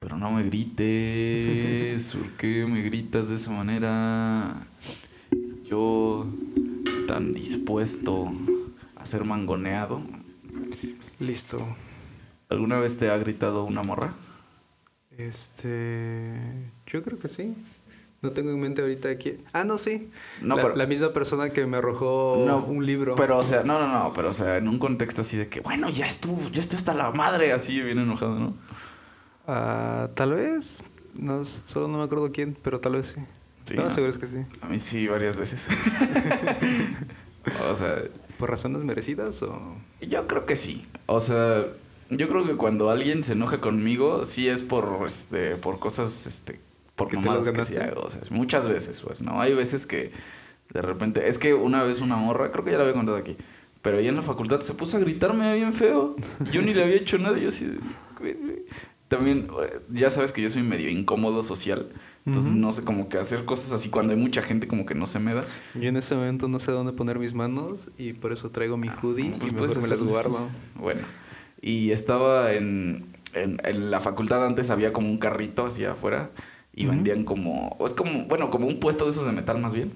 Pero no me grites. ¿Por qué me gritas de esa manera? Yo tan dispuesto a ser mangoneado. Listo. ¿Alguna vez te ha gritado una morra? Este. Yo creo que sí. No tengo en mente ahorita aquí. Ah, no, sí. No, la, pero- la misma persona que me arrojó No, un libro. Pero, o sea, no, no, no, pero, o sea, en un contexto así de que, bueno, ya estuvo, ya estoy hasta la madre, así bien enojado, ¿no? Ah, tal vez. No, solo no me acuerdo quién, pero tal vez sí. Sí, no, ¿no? seguro es que sí. A mí sí, varias veces. o sea, ¿Por razones merecidas o.? yo creo que sí. O sea, yo creo que cuando alguien se enoja conmigo, sí es por, este, por cosas, este, por ¿Que te mamadas que sí hago. O sea, muchas veces, pues, ¿no? Hay veces que de repente, es que una vez una morra, creo que ya la había contado aquí, pero ella en la facultad se puso a gritarme bien feo. Yo ni le había hecho nada, yo así... También, eh, ya sabes que yo soy medio incómodo social, entonces no sé, como que hacer cosas así cuando hay mucha gente como que no se me da. Yo en este momento no sé dónde poner mis manos y por eso traigo mi hoodie Pues y mejor me las guardo. Bueno, y estaba en, en, en la facultad antes había como un carrito así afuera y vendían como, es como, bueno, como un puesto de esos de metal más bien,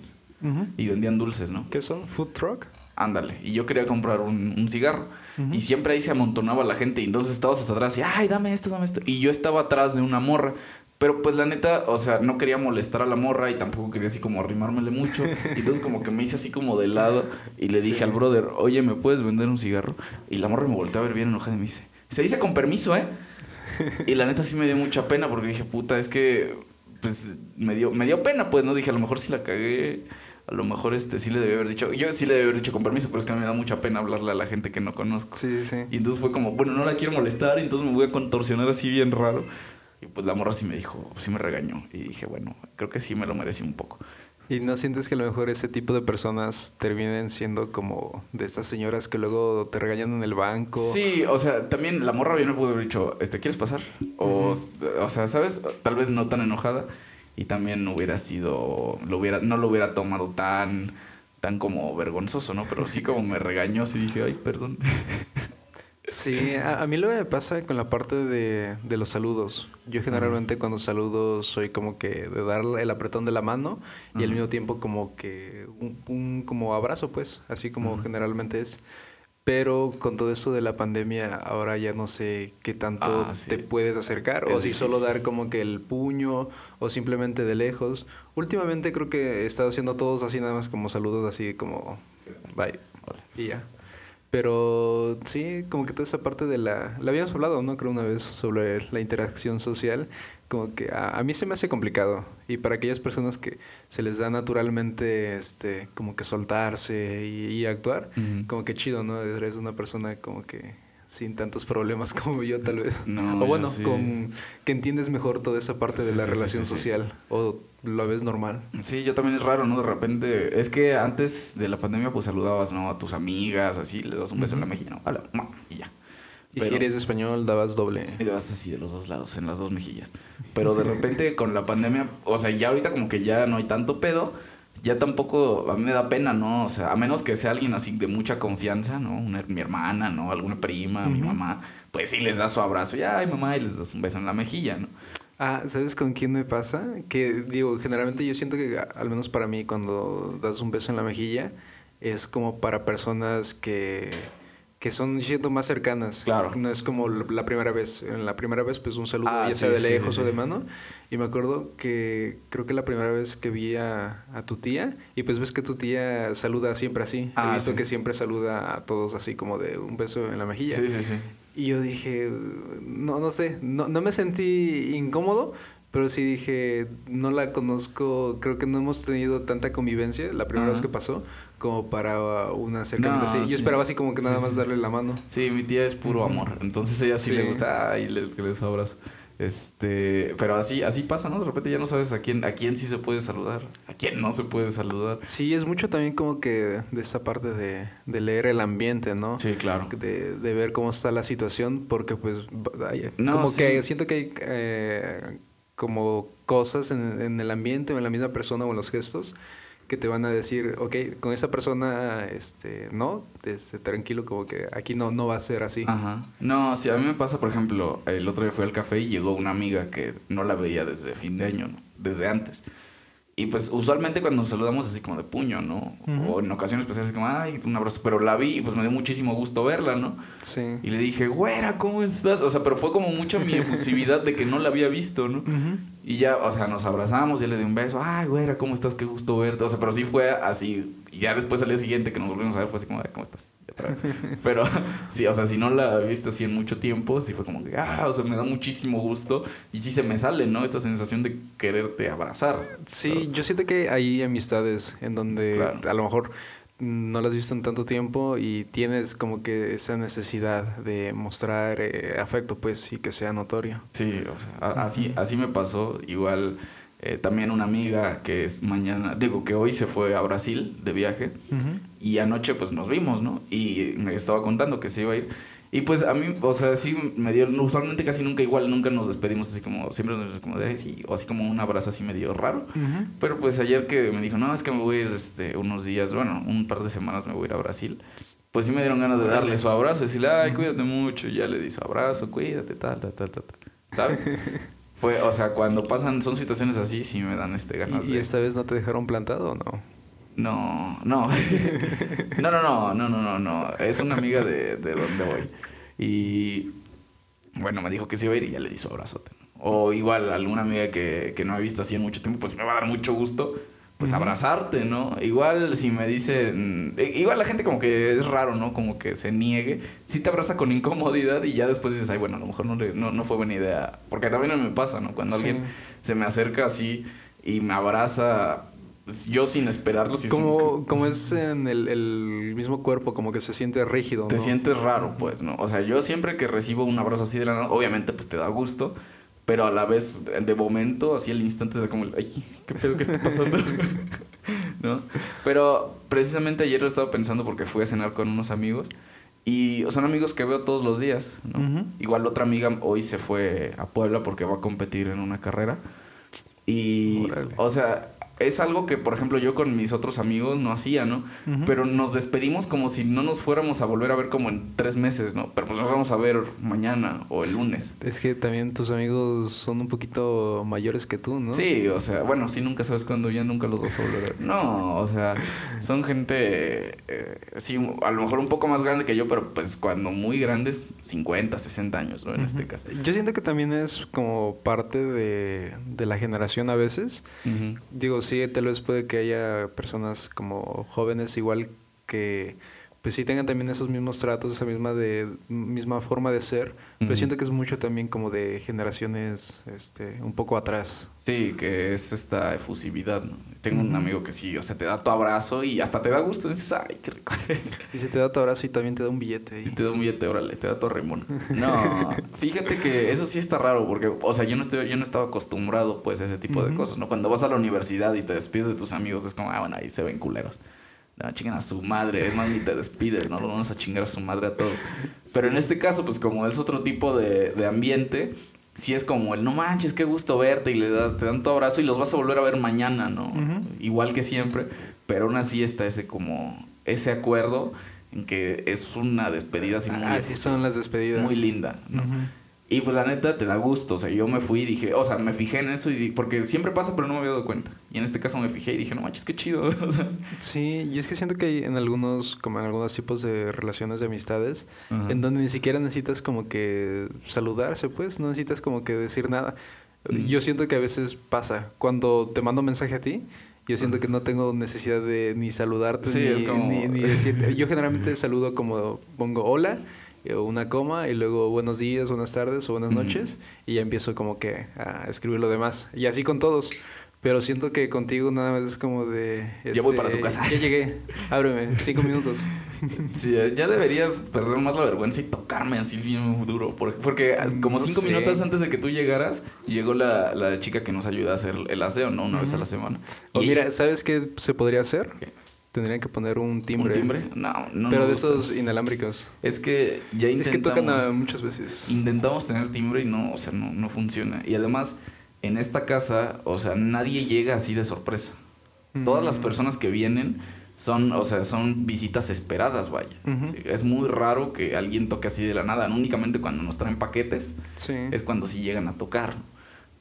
y vendían dulces, ¿no? ¿Qué son? ¿Food truck? Ándale, y yo quería comprar un, un cigarro. Y siempre ahí se amontonaba la gente. Y entonces estabas hasta atrás y, ay, dame esto, dame esto. Y yo estaba atrás de una morra. Pero pues la neta, o sea, no quería molestar a la morra y tampoco quería así como arrimármele mucho. Y entonces como que me hice así como de lado y le dije Sí. al brother, oye, ¿me puedes vender un cigarro? Y la morra me volteó a ver bien enojada y me dice, se dice con permiso, ¿eh? Y la neta sí me dio mucha pena porque dije, puta, es que pues me dio, me dio pena, pues, ¿no? Dije, a lo mejor sí la cagué. A lo mejor este sí le debí haber dicho. Yo sí le debí haber dicho con permiso, pero es que a mí me da mucha pena hablarle a la gente que no conozco. Sí, sí, sí. Y entonces fue como, bueno, no la quiero molestar, y entonces me voy a contorsionar así bien raro. Y pues la morra sí me dijo, sí me regañó. Y dije, bueno, creo que sí me lo merecí un poco. ¿Y no sientes que a lo mejor ese tipo de personas terminen siendo como de estas señoras que luego te regañan en el banco? Sí, o sea, también la morra bien me pudo haber dicho, este, ¿quieres pasar? O, o sea, ¿sabes? Tal vez no tan enojada. Y también hubiera sido, lo hubiera, no lo hubiera tomado tan, tan como vergonzoso, ¿no? Pero sí como me regañó, sí dije, ay, perdón. Sí, a, a mí lo que me pasa con la parte de, de los saludos. Yo generalmente cuando saludo soy como que de dar el apretón de la mano y al mismo tiempo como que un, un como abrazo, pues, así como generalmente es. Pero con todo esto de la pandemia, ahora ya no sé qué tanto Ah, sí. te puedes acercar. Es o si solo dar como que el puño o simplemente de lejos. Últimamente creo que he estado haciendo todos así nada más como saludos así como bye y ya. Pero sí, como que toda esa parte de la... La habíamos hablado, ¿no? Creo una vez sobre la interacción social. Como que a, a mí se me hace complicado. Y para aquellas personas que se les da naturalmente, este, como que soltarse y, y actuar, como que chido, ¿no? Eres una persona como que sin tantos problemas como yo tal vez. No, o bueno, sí. con que entiendes mejor toda esa parte de la sí, relación social. O lo ves normal. Sí, yo también es raro, ¿no? De repente, es que antes de la pandemia, pues saludabas, ¿no? A tus amigas, así, le das un beso en la mejilla, ¿no? Hola, y ya. Y si eres español, dabas doble. Y das así de los dos lados, en las dos mejillas. Pero de repente con la pandemia, o sea, ya ahorita como que ya no hay tanto pedo, ya tampoco, a mí me da pena, ¿no? O sea, a menos que sea alguien así de mucha confianza, ¿no? Una- mi hermana, ¿no? Alguna prima, mi mamá, pues sí les das su abrazo, ya, ay mamá, y les das un beso en la mejilla, ¿no? Ah, ¿sabes con quién me pasa? Que digo, generalmente yo siento que, al menos para mí, cuando das un beso en la mejilla, es como para personas que, que son, siento, más cercanas. Claro. No es como la primera vez. En la primera vez, pues un saludo, Ah, ya sí, sea de sí, sí, lejos sí. o de mano. Y me acuerdo que creo que la primera vez que vi a, a tu tía, y pues ves que tu tía saluda siempre así. Ah, He visto que siempre saluda a todos así como de un beso en la mejilla. Sí, sí, sí. Y yo dije, no, no sé, no, no me sentí incómodo, pero sí dije, no la conozco, creo que no hemos tenido tanta convivencia la primera Ajá. vez que pasó, como para un acercamiento No, así. Yo sí. esperaba así como que nada Sí, más darle la mano. Sí, mi tía es puro amor. Entonces ella sí, Sí. le gusta, ay, le, que les abrazo. Este, pero así, así pasa, ¿no? De repente ya no sabes a quién, a quién sí se puede saludar, a quién no se puede saludar. Sí, es mucho también como que de esta parte de, de leer el ambiente, ¿no? Sí, claro. De, de ver cómo está la situación, porque pues vaya, No, como sí. que siento que hay eh, como cosas en, en el ambiente o en la misma persona o en los gestos que te van a decir, ok, con esta persona, este, no, este, tranquilo, como que aquí no, no va a ser así. Ajá. No, sí, a mí me pasa, por ejemplo, el otro día fui al café y llegó una amiga que no la veía desde fin de año, ¿no? Desde antes. Y pues usualmente cuando nos saludamos así como de puño, ¿no? O en ocasiones especiales como, ay, un abrazo. Pero la vi y pues me dio muchísimo gusto verla, ¿no? Sí. Y le dije, güera, ¿cómo estás? O sea, pero fue como mucha mi efusividad de que no la había visto, ¿no? Y ya, o sea, nos abrazamos y le di un beso. Ay, güera, ¿cómo estás? Qué gusto verte. O sea, pero sí fue así. Y ya después al día siguiente que nos volvimos a ver fue así como, ay, ¿cómo estás? Pero sí, o sea, si no la he visto así en mucho tiempo, sí fue como que, ah, o sea, me da muchísimo gusto. Y sí se me sale, ¿no? Esta sensación de quererte abrazar. Sí, yo siento que hay amistades en donde Claro. a lo mejor no las has visto en tanto tiempo y tienes como que esa necesidad de mostrar eh, afecto, pues, y que sea notorio. Sí, o sea, así, así me pasó. Igual eh, también una amiga que es mañana, digo que hoy se fue a Brasil de viaje y anoche pues nos vimos, ¿no? Y me estaba contando que se iba a ir. Y pues a mí, o sea, sí me dio, usualmente casi nunca igual, nunca nos despedimos así como, siempre nos como de, "Ay, sí, o así como un abrazo así medio raro. Pero pues ayer que me dijo, no, es que me voy a ir este, unos días, bueno, un par de semanas me voy a ir a Brasil. Pues sí me dieron ganas de darle su abrazo, decirle, ay, cuídate mucho. Y ya le di su abrazo, cuídate, tal, tal, tal, tal. ¿Sabes? Fue, o sea, cuando pasan, son situaciones así, sí me dan este ganas ¿Y, y de... esta vez no te dejaron plantado o no? No, no. no, no, no, no, no, no, no. Es una amiga de, de donde voy. Y bueno, me dijo que se iba a ir y ya le su abrazote. O igual alguna amiga que, que no he visto así en mucho tiempo, pues me va a dar mucho gusto. Pues abrazarte, ¿no? Igual si me dicen... eh, Igual la gente como que es raro, ¿no? Como que se niegue. Sí te abraza con incomodidad y ya después dices, ay, bueno, a lo mejor no, le- no, no fue buena idea. Porque también me pasa, ¿no? Cuando Sí. alguien se me acerca así y me abraza, yo sin esperarlo, es como Como, es en el, el mismo cuerpo, como que se siente rígido, te ¿no? sientes raro, pues, ¿no? O sea, yo siempre que recibo un abrazo así de la nada, obviamente, pues te da gusto, pero a la vez, de momento, así al instante, da como, el, ay, ¿qué pedo que está pasando? ¿No? Pero precisamente ayer lo estaba pensando porque fui a cenar con unos amigos y son amigos que veo todos los días, ¿no? Ujú. Igual otra amiga hoy se fue a Puebla porque va a competir en una carrera. Y, Órale. o sea, es algo que, por ejemplo, yo con mis otros amigos no hacía, ¿no? Pero nos despedimos como si no nos fuéramos a volver a ver como en tres meses, ¿no? Pero pues nos vamos a ver mañana o el lunes. Es que también tus amigos son un poquito mayores que tú, ¿no? Sí, o sea, bueno, sí, nunca sabes cuándo ya nunca los vas a volver a ver. No, o sea, son gente, eh, sí, a lo mejor un poco más grande que yo, pero pues cuando muy grandes, 50, 60 años, ¿no? En este caso. Yo siento que también es como parte de, de la generación a veces. Digo, sí, tal vez puede que haya personas como jóvenes igual que pues sí tengan también esos mismos tratos, esa misma de misma forma de ser, pero siento que es mucho también como de generaciones este un poco atrás. Sí, que es esta efusividad, ¿no? Tengo un amigo que sí, o sea, te da tu abrazo y hasta te da gusto. Dices, ay, qué rico. Y se te da tu abrazo y también te da un billete. Y Y... te da un billete, órale, te da tu rimón. No, fíjate que eso sí está raro porque, o sea, yo no estoy, yo no estaba acostumbrado pues a ese tipo de cosas, ¿no? Cuando vas a la universidad y te despides de tus amigos es como, ah, bueno, ahí se ven culeros. No, chingan a su madre, es más, ni te despides, ¿no? Lo vamos a chingar a su madre a todos. Pero en este caso, pues como es otro tipo de, de ambiente, sí es como el no manches, qué gusto verte y le das, te dan tu abrazo y los vas a volver a ver mañana, ¿no? Igual que siempre, pero aún así está ese como, ese acuerdo en que es una despedida así muy, Ah, sí son las despedidas. muy linda, ¿no? Y pues la neta te da gusto, o sea, yo me fui y dije, o sea, me fijé en eso y porque siempre pasa, pero no me había dado cuenta. Y en este caso me fijé y dije, no manches, qué chido. o sea, Sí, y es que siento que hay en algunos, como en algunos tipos de relaciones de amistades, Ajá. en donde ni siquiera necesitas como que saludarse, pues, no necesitas como que decir nada. Mm. Yo siento que a veces pasa, cuando te mando un mensaje a ti, yo siento que no tengo necesidad de ni saludarte, Sí, ni, es como- ni, ni decir, yo generalmente saludo como pongo hola, una coma, y luego buenos días, buenas tardes o buenas noches, y ya empiezo como que a escribir lo demás. Y así con todos. Pero siento que contigo nada más es como de... Ya voy este, para tu casa. Ya llegué. Ábreme, cinco minutos. Sí, ya deberías perder más la vergüenza y tocarme así bien duro. Porque, porque como No cinco sé. minutos antes de que tú llegaras, llegó la, la chica que nos ayuda a hacer el aseo, ¿no? Una vez a la semana. O Y- mira, ¿sabes qué se podría hacer? ¿Qué? Tendrían que poner un timbre. ¿Un timbre? No, no. pero nos de gusta. esos inalámbricos. Es que ya Es que intentamos. tocan a muchas veces. Intentamos tener timbre y no, o sea, no, no funciona. Y además, en esta casa, o sea, nadie llega así de sorpresa. Todas las Mm. personas que vienen son, o sea, son visitas esperadas, vaya. Sí, es muy raro que alguien toque así de la nada. Únicamente cuando nos traen paquetes Sí. es cuando sí llegan a tocar.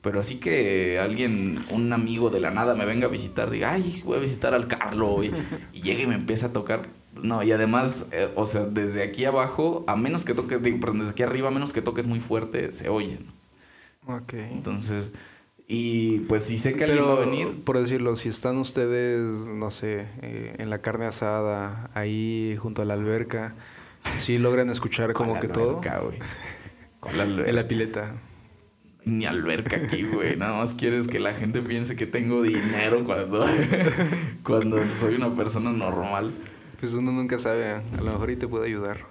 Pero así que alguien, un amigo de la nada me venga a visitar, diga, ay, voy a visitar al Carlo y, y llegue y me empieza a tocar. No, y además, eh, o sea, desde aquí abajo, a menos que toques, digo, perdón, desde aquí arriba, a menos que toques muy fuerte, se oye. ¿no? Ok. Entonces, y pues si sé que alguien Pero, va a venir, por decirlo, si están ustedes, no sé, eh, en la carne asada, ahí junto a la alberca, si logran escuchar como que todo alberca, güey. Con la alberca. en la pileta. Ni alberca aquí, güey. Nada más quieres que la gente piense que tengo dinero cuando, cuando soy una persona normal. Pues uno nunca sabe, a lo mejor y te puede ayudar.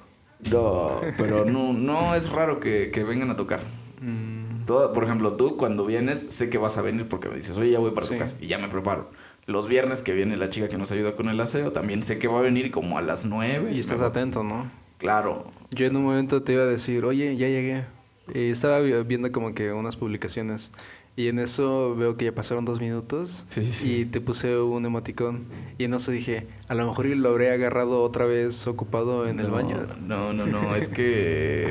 No, pero no, no es raro que, que vengan a tocar. Mm, Todo- por ejemplo, tú cuando vienes, sé que vas a venir porque me dices, oye, ya voy para tu casa y ya me preparo. Los viernes que viene la chica que nos ayuda con el aseo, también sé que va a venir como a las nueve. y estás me- atento, ¿no? Claro. Yo en un momento te iba a decir, oye, ya llegué. Y estaba vi- viendo como que unas publicaciones. Y en eso veo que ya pasaron dos minutos. Sí, sí, sí. Y te puse un emoticón. Y en eso dije, a lo mejor lo habré agarrado otra vez ocupado en el No, baño. No, no, no, es que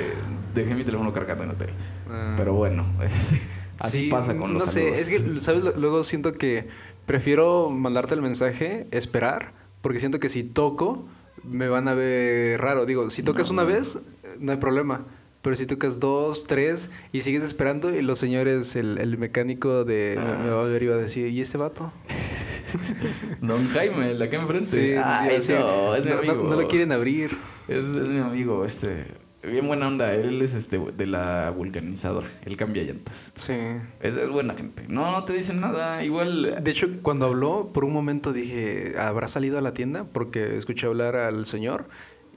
dejé mi teléfono cargando y no te vi. Ah. Pero bueno, así Sí, pasa con los No sé, saludos. es que, ¿sabes? Luego siento que prefiero mandarte el mensaje, esperar, porque siento que si toco, me van a ver raro. Digo, si tocas No, una no. vez, eh, no hay problema. Pero si tocas dos, tres y sigues esperando y los señores, el, el mecánico de me- me va a ver y va a decir, ¿y este vato? Don Jaime, el de acá enfrente. Sí, no, es mi no- no- amigo. no lo quieren abrir. Es, es mi amigo, este. Bien buena onda. Él es este de la vulcanizadora. Él cambia llantas. Sí. Es, es buena gente. No, no te dicen nada. Igual. De hecho, cuando habló, por un momento dije, ¿habrá salido a la tienda? Porque escuché hablar al señor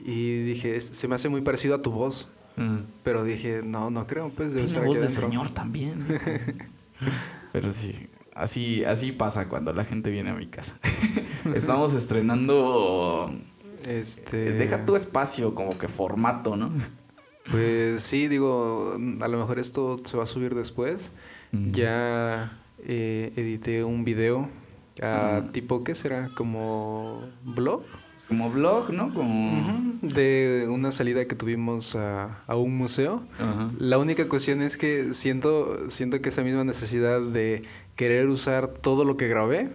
y dije, "Es- se me hace muy parecido a tu voz. Mm, Pero dije, no, no creo, pues debe ser voz aquí de adentro". señor también. Pero sí. Así, así pasa cuando la gente viene a mi casa. Estamos estrenando. Este. Deja tu espacio, como que formato, ¿no? Pues sí, digo, a lo mejor esto se va a subir después. Mm. Ya eh, edité un video. ah, Mm. tipo, ¿qué será? Como blog. Como blog, ¿no? Como. De una salida que tuvimos a, a un museo. La única cuestión es que siento, siento que esa misma necesidad de querer usar todo lo que grabé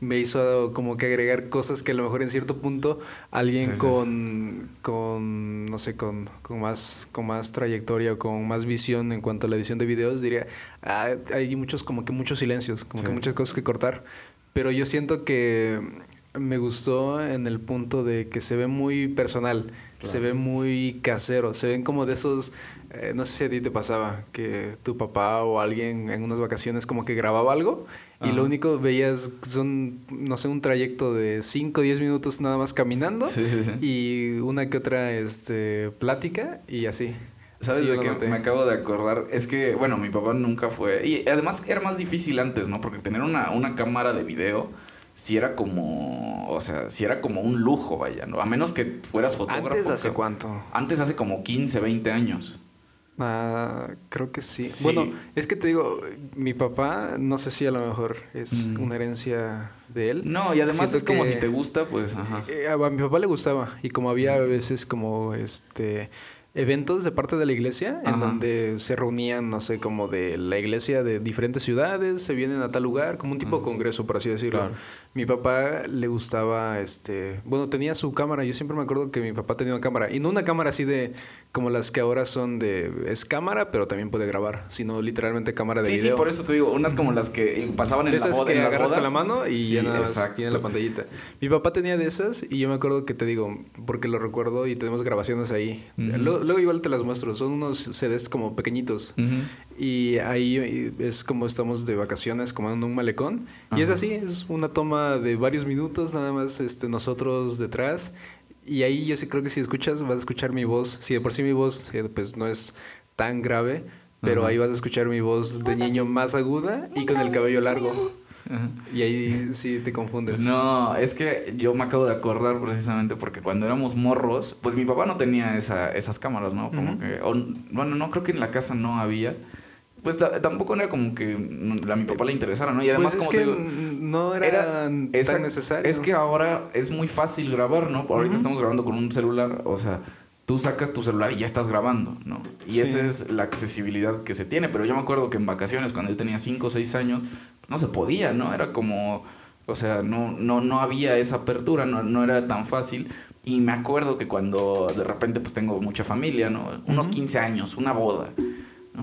me hizo como que agregar cosas que a lo mejor en cierto punto alguien Sí, sí, sí. con, con, no sé, con, con, más, con más trayectoria o con más visión en cuanto a la edición de videos diría, "Ah, hay muchos, como que muchos silencios, como que muchas cosas que cortar. Pero yo siento que me gustó en el punto de que se ve muy personal, se ve muy casero, se ven como de esos, eh, no sé si a ti te pasaba, que tu papá o alguien en unas vacaciones como que grababa algo y lo único veías son, no sé, un trayecto de 5 o 10 minutos nada más caminando Sí, sí, sí. y una que otra este, plática y así. ¿Sabes Sí, de lo qué me acabo de acordar? Es que, bueno, mi papá nunca fue. Y además era más difícil antes, ¿no? Porque tener una, una cámara de video sí era como. O sea, sí era como un lujo, vaya, ¿no? A menos que fueras fotógrafo. ¿Antes hace cuánto? Antes hace como 15, 20 años. Ah, creo que sí. Sí. Bueno, es que te digo, mi papá, no sé si a lo mejor es Mm. una herencia de él. No, y además Siento es como si te gusta, pues, ajá. Eh, a mi papá le gustaba y como había a veces como este eventos de parte de la iglesia en donde se reunían, no sé, como de la iglesia de diferentes ciudades, se vienen a tal lugar, como un tipo de congreso, por así decirlo. Claro. Mi papá le gustaba, este, bueno, tenía su cámara, yo siempre me acuerdo que mi papá tenía una cámara, y no una cámara así de, como las que ahora son de, es cámara, pero también puede grabar, sino literalmente cámara de Sí, sí, video. por eso te digo, unas como las que pasaban en De la esas boda. que en las agarras con la mano y Sí, ya nada más tiene la pantallita. Mi papá tenía de esas y yo me acuerdo que te digo, porque lo recuerdo y tenemos grabaciones ahí. Luego igual te las muestro, son unos CDs como pequeñitos. Ujú. Y ahí es como estamos de vacaciones, en un malecón. Y es así, es una toma de varios minutos, nada más este, nosotros detrás. Y ahí yo sí creo que si escuchas, vas a escuchar mi voz. Si de por sí mi voz eh, pues no es tan grave, pero Ajá. ahí vas a escuchar mi voz de niño más aguda y con el cabello largo. Y ahí sí te confundes. No, es que yo me acabo de acordar precisamente porque cuando éramos morros, pues mi papá no tenía esa, esas cámaras, ¿no? Como que, o- bueno, no creo que en la casa no había. Pues ta- tampoco era como que mm, a mi papá le interesara, ¿no? Y además, pues es como que te digo, no era, era esa- tan necesario. Es que ahora es muy fácil grabar, ¿no? Ahorita estamos grabando con un celular, o sea, tú sacas tu celular y ya estás grabando, ¿no? Y Sí. esa es la accesibilidad que se tiene. Pero yo me acuerdo que en vacaciones, cuando yo tenía 5 o 6 años, no se podía, ¿no? Era como, o sea, no, no, no había esa apertura, no, no era tan fácil. Y me acuerdo que cuando de repente pues tengo mucha familia, ¿no? Unos 15 años, una boda, ¿no?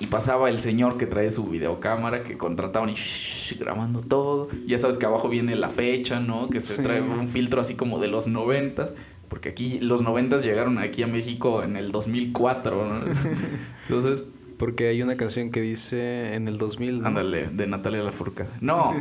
Y pasaba el señor que trae su videocámara, que contrataban y shh, grabando todo. Ya sabes que abajo viene la fecha, ¿no? Que se Sí. trae un filtro así como de los noventas. Porque aquí los noventas llegaron aquí a México en el 2004, ¿no? Entonces, Porque hay una canción que dice en el 2000. ¿no? ándale, de Natalia Lafourcade. No.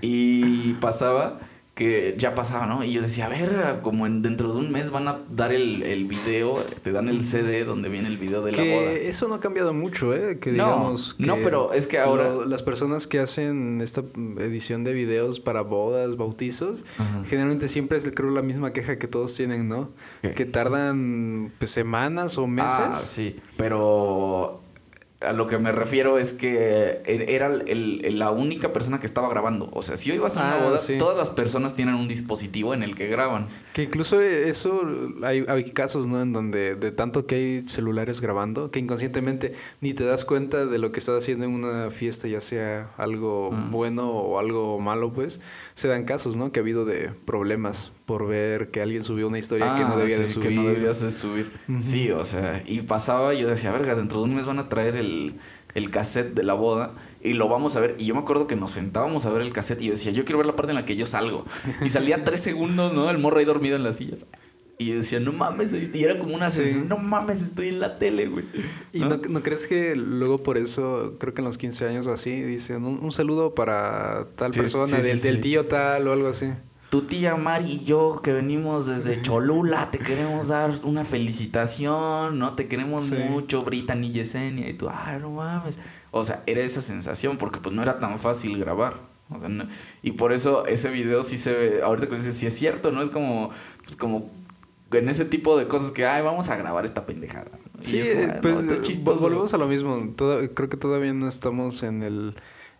Y pasaba que ya pasaba, ¿no? Y yo decía, a ver, como en, dentro de un mes van a dar el, el video, te dan el CD donde viene el video de la boda. eso no ha cambiado mucho, ¿eh? Que digamos no, que pero es que ahora- lo- las personas que hacen esta edición de videos para bodas, bautizos, Ajá. generalmente siempre es creo la misma queja que todos tienen, ¿no? ¿Qué? Que tardan pues, semanas o meses. Ah, sí, pero a lo que me refiero es que er- era el- el- la única persona que estaba grabando. O sea, si yo iba a una Ah, boda, sí. todas las personas tienen un dispositivo en el que graban. Que incluso eso, hay, hay casos, ¿no? En donde de tanto que hay celulares grabando, que inconscientemente ni te das cuenta de lo que estás haciendo en una fiesta, ya sea algo Ah. bueno o algo malo, pues, se dan casos, ¿no? Que ha habido de problemas por ver que alguien subió una historia que no Ah, debía de subir. que no debías de subir. Sí, o sea, y pasaba, yo decía, verga, dentro de un mes van a traer el, el cassette de la boda y lo vamos a ver. Y yo me acuerdo que nos sentábamos a ver el cassette y yo decía, yo quiero ver la parte en la que yo salgo. Y salía tres segundos, ¿no? El morro ahí dormido en las sillas. Y yo decía, no mames, y era como una Sí. no mames, estoy en la tele, güey. ¿Y no, no crees que luego por eso, creo que en los 15 años o así, dicen un, un saludo para tal Sí, persona, sí, del, del tío tal o algo así? Tu tía Mari y yo que venimos desde Cholula, te queremos dar una felicitación, ¿no? Te queremos Sí. mucho, Brittany y Yesenia. Y tú, ah, no mames. O sea, era esa sensación porque pues no era tan fácil grabar. O sea, no- y por eso ese video sí se ve, ahorita que dices, sí es cierto, ¿no? Es como, pues como en ese tipo de cosas que, ay, vamos a grabar esta pendejada. Y Sí, es como, ah, no, pues está eh, chistoso. volvemos a lo mismo. Toda- creo que todavía no estamos en el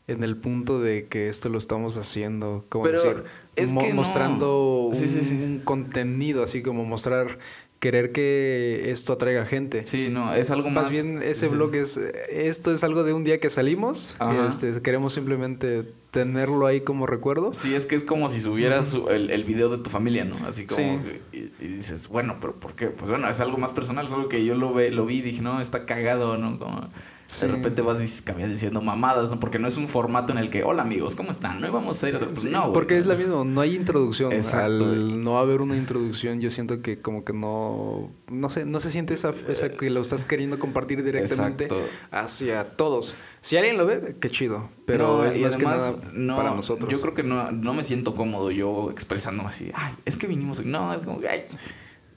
en el punto de que esto lo estamos haciendo, como Pero decir, es mo- que no. mostrando un, Sí, sí, sí. un contenido, así como mostrar, querer que esto atraiga gente. Sí, no, es algo más. Más bien ese sí. blog es esto es algo de un día que salimos Ajá. este, queremos simplemente tenerlo ahí como recuerdo. Sí, es que es como si subieras su- el, el video de tu familia, ¿no? Así como... Sí. que- Y, y dices, bueno, pero ¿por qué? Pues bueno, es algo más personal, solo que yo lo, ve, lo vi y dije, no, está cagado, ¿no? Como Sí. de repente vas diciendo mamadas, ¿no? Porque no es un formato en el que, hola amigos, ¿cómo están? No íbamos a ir a otro... Pues Sí, no, güey, porque es la misma, no hay introducción. Exacto. Al no haber una introducción, yo siento que como que no, no sé, no se siente esa, esa que lo estás queriendo compartir directamente Exacto. hacia todos. Si alguien lo ve, qué chido. Pero No, es y más además, que nada no, para nosotros. Yo creo que no, no me siento cómodo yo expresándome así. Ay, es que vinimos. No, es como que, ay,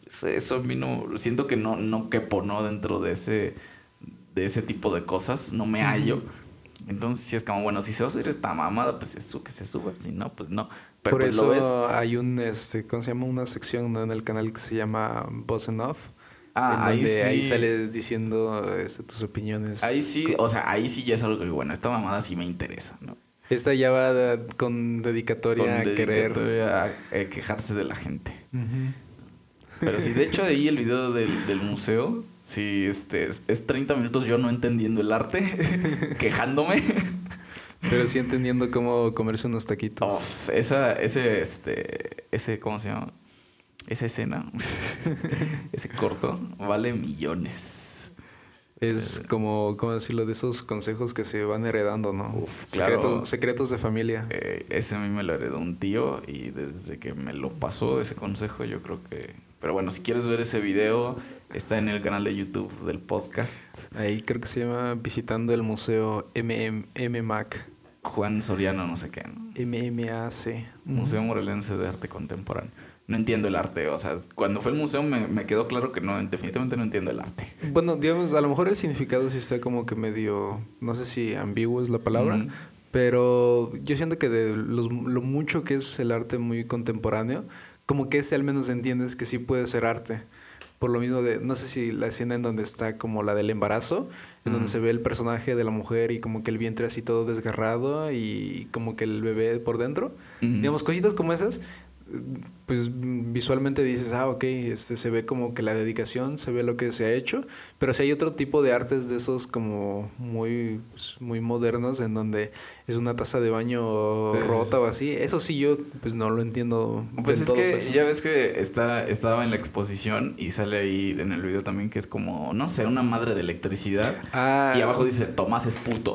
eso- eso a mí no. Siento que no, no quepo, ¿no? Dentro de ese, de ese tipo de cosas. No me hallo. Entonces, sí es como, bueno, si se va a subir esta mamada, pues eso, que se suba. Si no, pues no. Pero Por pues eso lo ves. hay un, este, ¿cómo se llama? Una sección ¿no? en el canal que se llama Boss Off. Ah, en ahí donde ahí sales diciendo este, tus opiniones. Ahí sí, o sea, ahí sí ya es algo que, bueno, esta mamada sí me interesa, ¿no? Esta ya va de- con dedicatoria Con a querer. dedicatoria a, a quejarse de la gente. Pero sí, de hecho, ahí el video del, del museo, sí, este, es, es 30 minutos yo no entendiendo el arte, quejándome. Pero sí entendiendo cómo comerse unos taquitos. Uf, esa, ese, este, ese, ¿cómo se llama? Esa escena, ese corto, vale millones. Es como, ¿cómo decirlo? De esos consejos que se van heredando, ¿no? Uf, claro. secretos, secretos de familia. Eh, ese a mí me lo heredó un tío y desde que me lo pasó ese consejo yo creo que... Pero bueno, si quieres ver ese video, está en el canal de YouTube del podcast. Ahí creo que se llama Visitando el Museo MM, MMAC. Juan Soriano, no sé qué, ¿no? MMAC. Museo Morelense de Arte Contemporáneo. No entiendo el arte, o sea, cuando fue el museo me, me quedó claro que no, definitivamente no entiendo el arte. Bueno, digamos, a lo mejor el significado sí está como que medio, no sé si ambiguo es la palabra, Ujú. pero yo siento que de los- lo mucho que es el arte muy contemporáneo, como que ese al menos entiendes que sí puede ser arte. por lo mismo de, no sé si la escena en donde está como la del embarazo, en donde se ve el personaje de la mujer y como que el vientre así todo desgarrado y como que el bebé por dentro. Digamos, cositas como esas, pues visualmente dices, ah, ok, este, se ve como que la dedicación, se ve lo que se ha hecho, pero si hay otro tipo de artes de esos como muy, pues, muy modernos en donde es una taza de baño sí, rota o así, eso sí yo pues no lo entiendo. Pues es todo, que pues. ya ves que está, estaba en la exposición y sale ahí en el video también que es como, no sé, una madre de electricidad. Ah, Y abajo dice, Tomás es puto.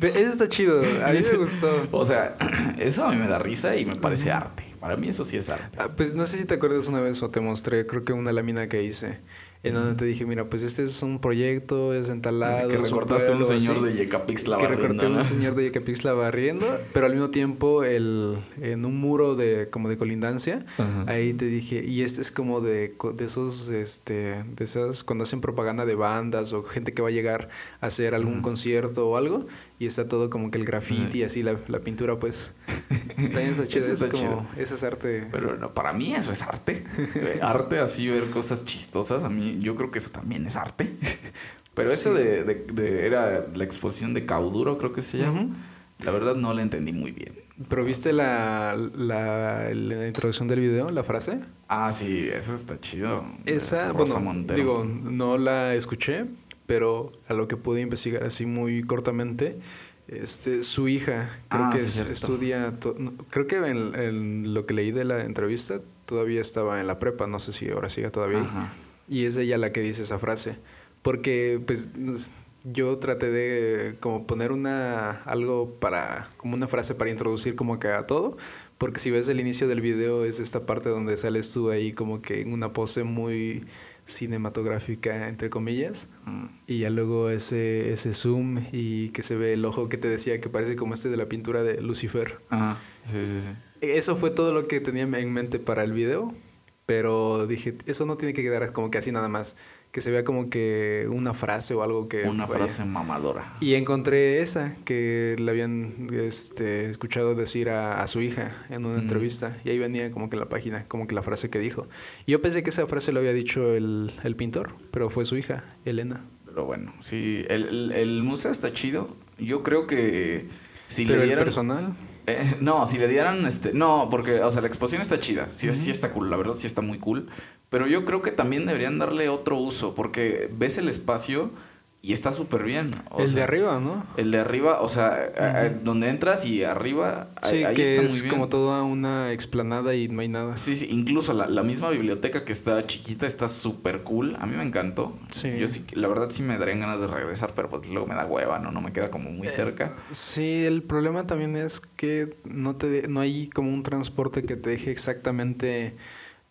Eso está chido, a mí me gustó. O sea, eso a mí me da risa y me parece arte. Para mí eso sí es arte. Ah, Pues no sé si te acuerdas una vez o te mostré, creo que una lámina que hice, en donde te dije, mira, pues este es un proyecto, es en tal Así lado, que recortaste a un señor así. de Yecapixtla que recorté a un señor de Yecapixtla barriendo, pero al mismo tiempo el, en un muro de como de colindancia, Ajá. ahí te dije, y este es como de, de esos, este, de esas, cuando hacen propaganda de bandas o gente que va a llegar a hacer algún concierto o algo, y está todo como que el graffiti y así, la, la pintura pues, también está chido, Ese es está como, ese es arte. Pero no, para mí eso es arte. Eh, arte así ver cosas chistosas. A mí yo creo que eso también es arte. Pero eso Sí. de, de- de- era la exposición de Cauduro, creo que se llama. Ujú. La verdad no la entendí muy bien. Pero viste la, la, la introducción del video, la frase. Ah, sí, eso está chido. Esa, Rosa bueno, Montero. digo, no la escuché, pero a lo que pude investigar así muy cortamente, este, su hija, creo Ah, que sí, es- estudia, to- no, creo que en, en lo que leí de la entrevista todavía estaba en la prepa, no sé si ahora siga todavía. Ajá. Y es ella la que dice esa frase. Porque, pues, yo traté de como poner una, algo para, como una frase para introducir como que a todo. Porque si ves el inicio del video es esta parte donde sales tú ahí como que en una pose muy cinematográfica, entre comillas. Mm. Y ya luego ese, ese zoom y que se ve el ojo que te decía que parece como este de la pintura de Lucifer. Ajá. Sí, sí, sí. Eso fue todo lo que tenía en mente para el video, pero dije, eso no tiene que quedar como que así nada más, que se vea como que una frase o algo que... Una vaya. frase mamadora. Y encontré esa que le habían este, escuchado decir a, a su hija en una Mm. entrevista y ahí venía como que la página, como que la frase que dijo. Y yo pensé que esa frase lo había dicho el, el pintor, pero fue su hija, Elena. Pero bueno, sí, el, el, el museo está chido. Yo creo que si pero le el dieran... personal... Eh, no, si le dieran este. No, porque, o sea, la exposición está chida. Sí, sí está cool. La verdad sí está muy cool. Pero yo creo que también deberían darle otro uso. Porque ves el espacio y está súper bien. O el de arriba, ¿no? El de arriba, o sea, a- a- Ujú. donde entras y arriba, Sí, ahí que está es muy bien. como toda una explanada y no hay nada. Sí, sí, incluso la, la misma biblioteca que está chiquita está súper cool. A mí me encantó. Sí. Yo sí, la verdad sí me darían ganas de regresar, pero pues luego me da hueva, ¿no? No me queda como Eh, muy cerca. Sí, el problema también es que no te de- no hay como un transporte que te deje exactamente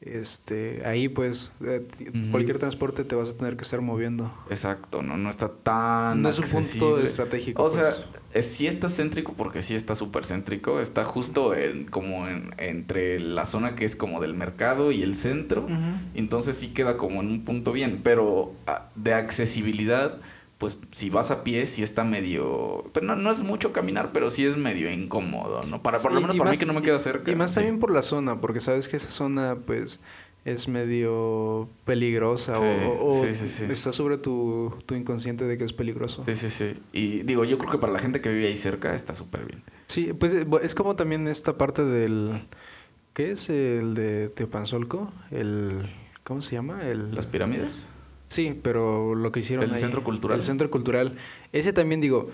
este ahí pues eh, cualquier transporte te vas a tener que estar moviendo. Exacto, no, no está tan No es un punto estratégico. O sea, pues. es- sí está céntrico porque sí está súper céntrico. Está justo en, como en- entre la zona que es como del mercado y el centro. Entonces sí queda como en un punto bien. Pero ah, de accesibilidad, pues si vas a pie sí está medio... Pero no, no es mucho caminar, pero sí es medio incómodo, ¿no? Para, por lo menos para más- mí que no me queda cerca. Y más sí. también por la zona, porque sabes que esa zona pues es medio peligrosa Sí, o, o está sobre tu, tu inconsciente de que es peligroso. Sí, sí, sí. Y digo, yo creo que para la gente que vive ahí cerca está súper bien. Sí, pues eh, es como también esta parte del... ¿Qué es el de Teopanzolco? El... ¿Cómo se llama? El... Las pirámides. Sí, pero lo que hicieron El ahí- centro cultural. El centro cultural. Ese también, digo,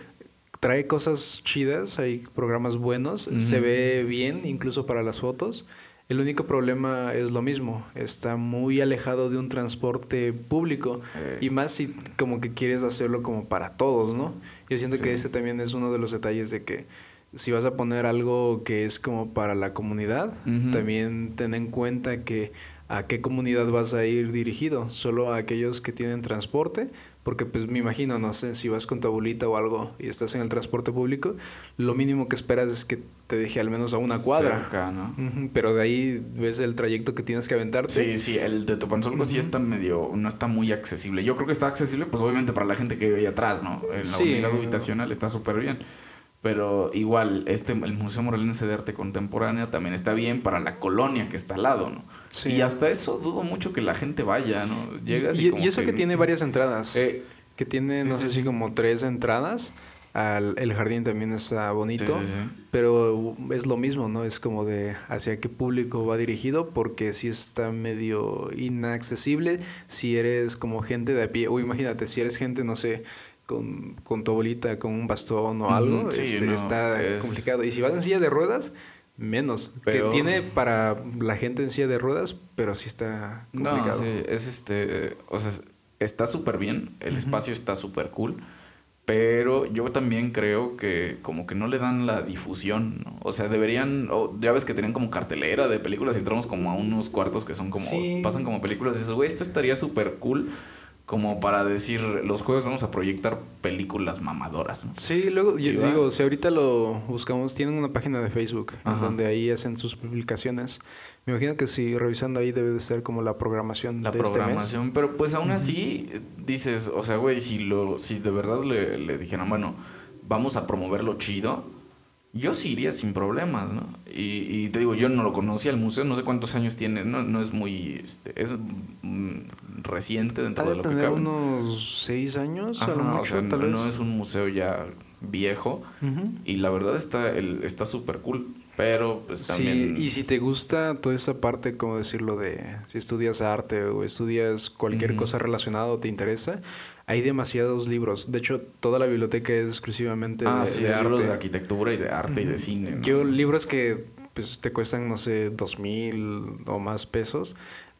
trae cosas chidas, hay programas buenos, se ve bien incluso para las fotos. El único problema es lo mismo, está muy alejado de un transporte público Eh. y más si como que quieres hacerlo como para todos, ¿no? Yo siento que ese también es uno de los detalles de que si vas a poner algo que es como para la comunidad, también ten en cuenta que a qué comunidad vas a ir dirigido, solo a aquellos que tienen transporte, porque pues me imagino, no sé, si vas con tu abuelita o algo y estás en el transporte público, lo mínimo que esperas es que te deje al menos a una cuadra. Cerca, ¿no? Pero de ahí ves el trayecto que tienes que aventarte. Sí, sí, el de Topanzolco sí está medio, no está muy accesible. Yo creo que está accesible, pues obviamente para la gente que vive ahí atrás, ¿no? En la Sí. unidad habitacional está súper bien. Pero igual, este, el Museo Morelense de Arte Contemporánea también está bien para la colonia que está al lado, ¿no? Sí. Y hasta eso dudo mucho que la gente vaya, ¿no? Llegas y, y, como y eso que, tiene varias entradas. Eh, que tiene, no sé si como tres entradas. Al, el jardín también está bonito. Sí, sí, sí. Pero es lo mismo, ¿no? Es como de hacia qué público va dirigido, porque si está medio inaccesible si eres como gente de a pie. O imagínate, si eres gente, no sé, con, con tu abuelita, con un bastón o algo, sí, este, no, está es- complicado. Y si vas en silla de ruedas, menos. Peor. Que tiene para la gente en silla de ruedas, pero sí está No, complicado. sí, es este, o sea, está súper bien, el espacio está súper cool, pero yo también creo que como que no le dan la difusión, ¿no? O sea, deberían, ya ves que tenían como cartelera de películas y entramos como a unos cuartos que son como, Sí. pasan como películas y dices, güey, esto estaría súper cool como para decir, los jueves vamos a proyectar películas mamadoras, ¿no? Sí, luego yo Y va. digo, si ahorita lo buscamos, tienen una página de Facebook en Ajá. donde ahí hacen sus publicaciones. Me imagino que si revisando ahí debe de ser como la programación La de este mes. programación, pero pues aún así eh, dices, o sea, güey, si lo si de verdad le, le dijeran, bueno, vamos a promoverlo chido, yo sí iría sin problemas, ¿no? Y, y te digo, yo no lo conocía el museo, no sé cuántos años tiene, no, no es muy, este, es mm, reciente dentro de lo que tener cabe. unos seis años, a lo Ajá, o sea, tal no, vez. no es un museo ya viejo y la verdad está el, está súper cool, pero pues Sí, también... y si te gusta toda esa parte, como decirlo, de si estudias arte o estudias cualquier cosa relacionada o te interesa, hay demasiados libros. De hecho, toda la biblioteca es exclusivamente ah, de, sí, de libros arte. de arquitectura y de arte y de cine. ¿no? Yo, libros que pues te cuestan, no sé, dos mil o más pesos,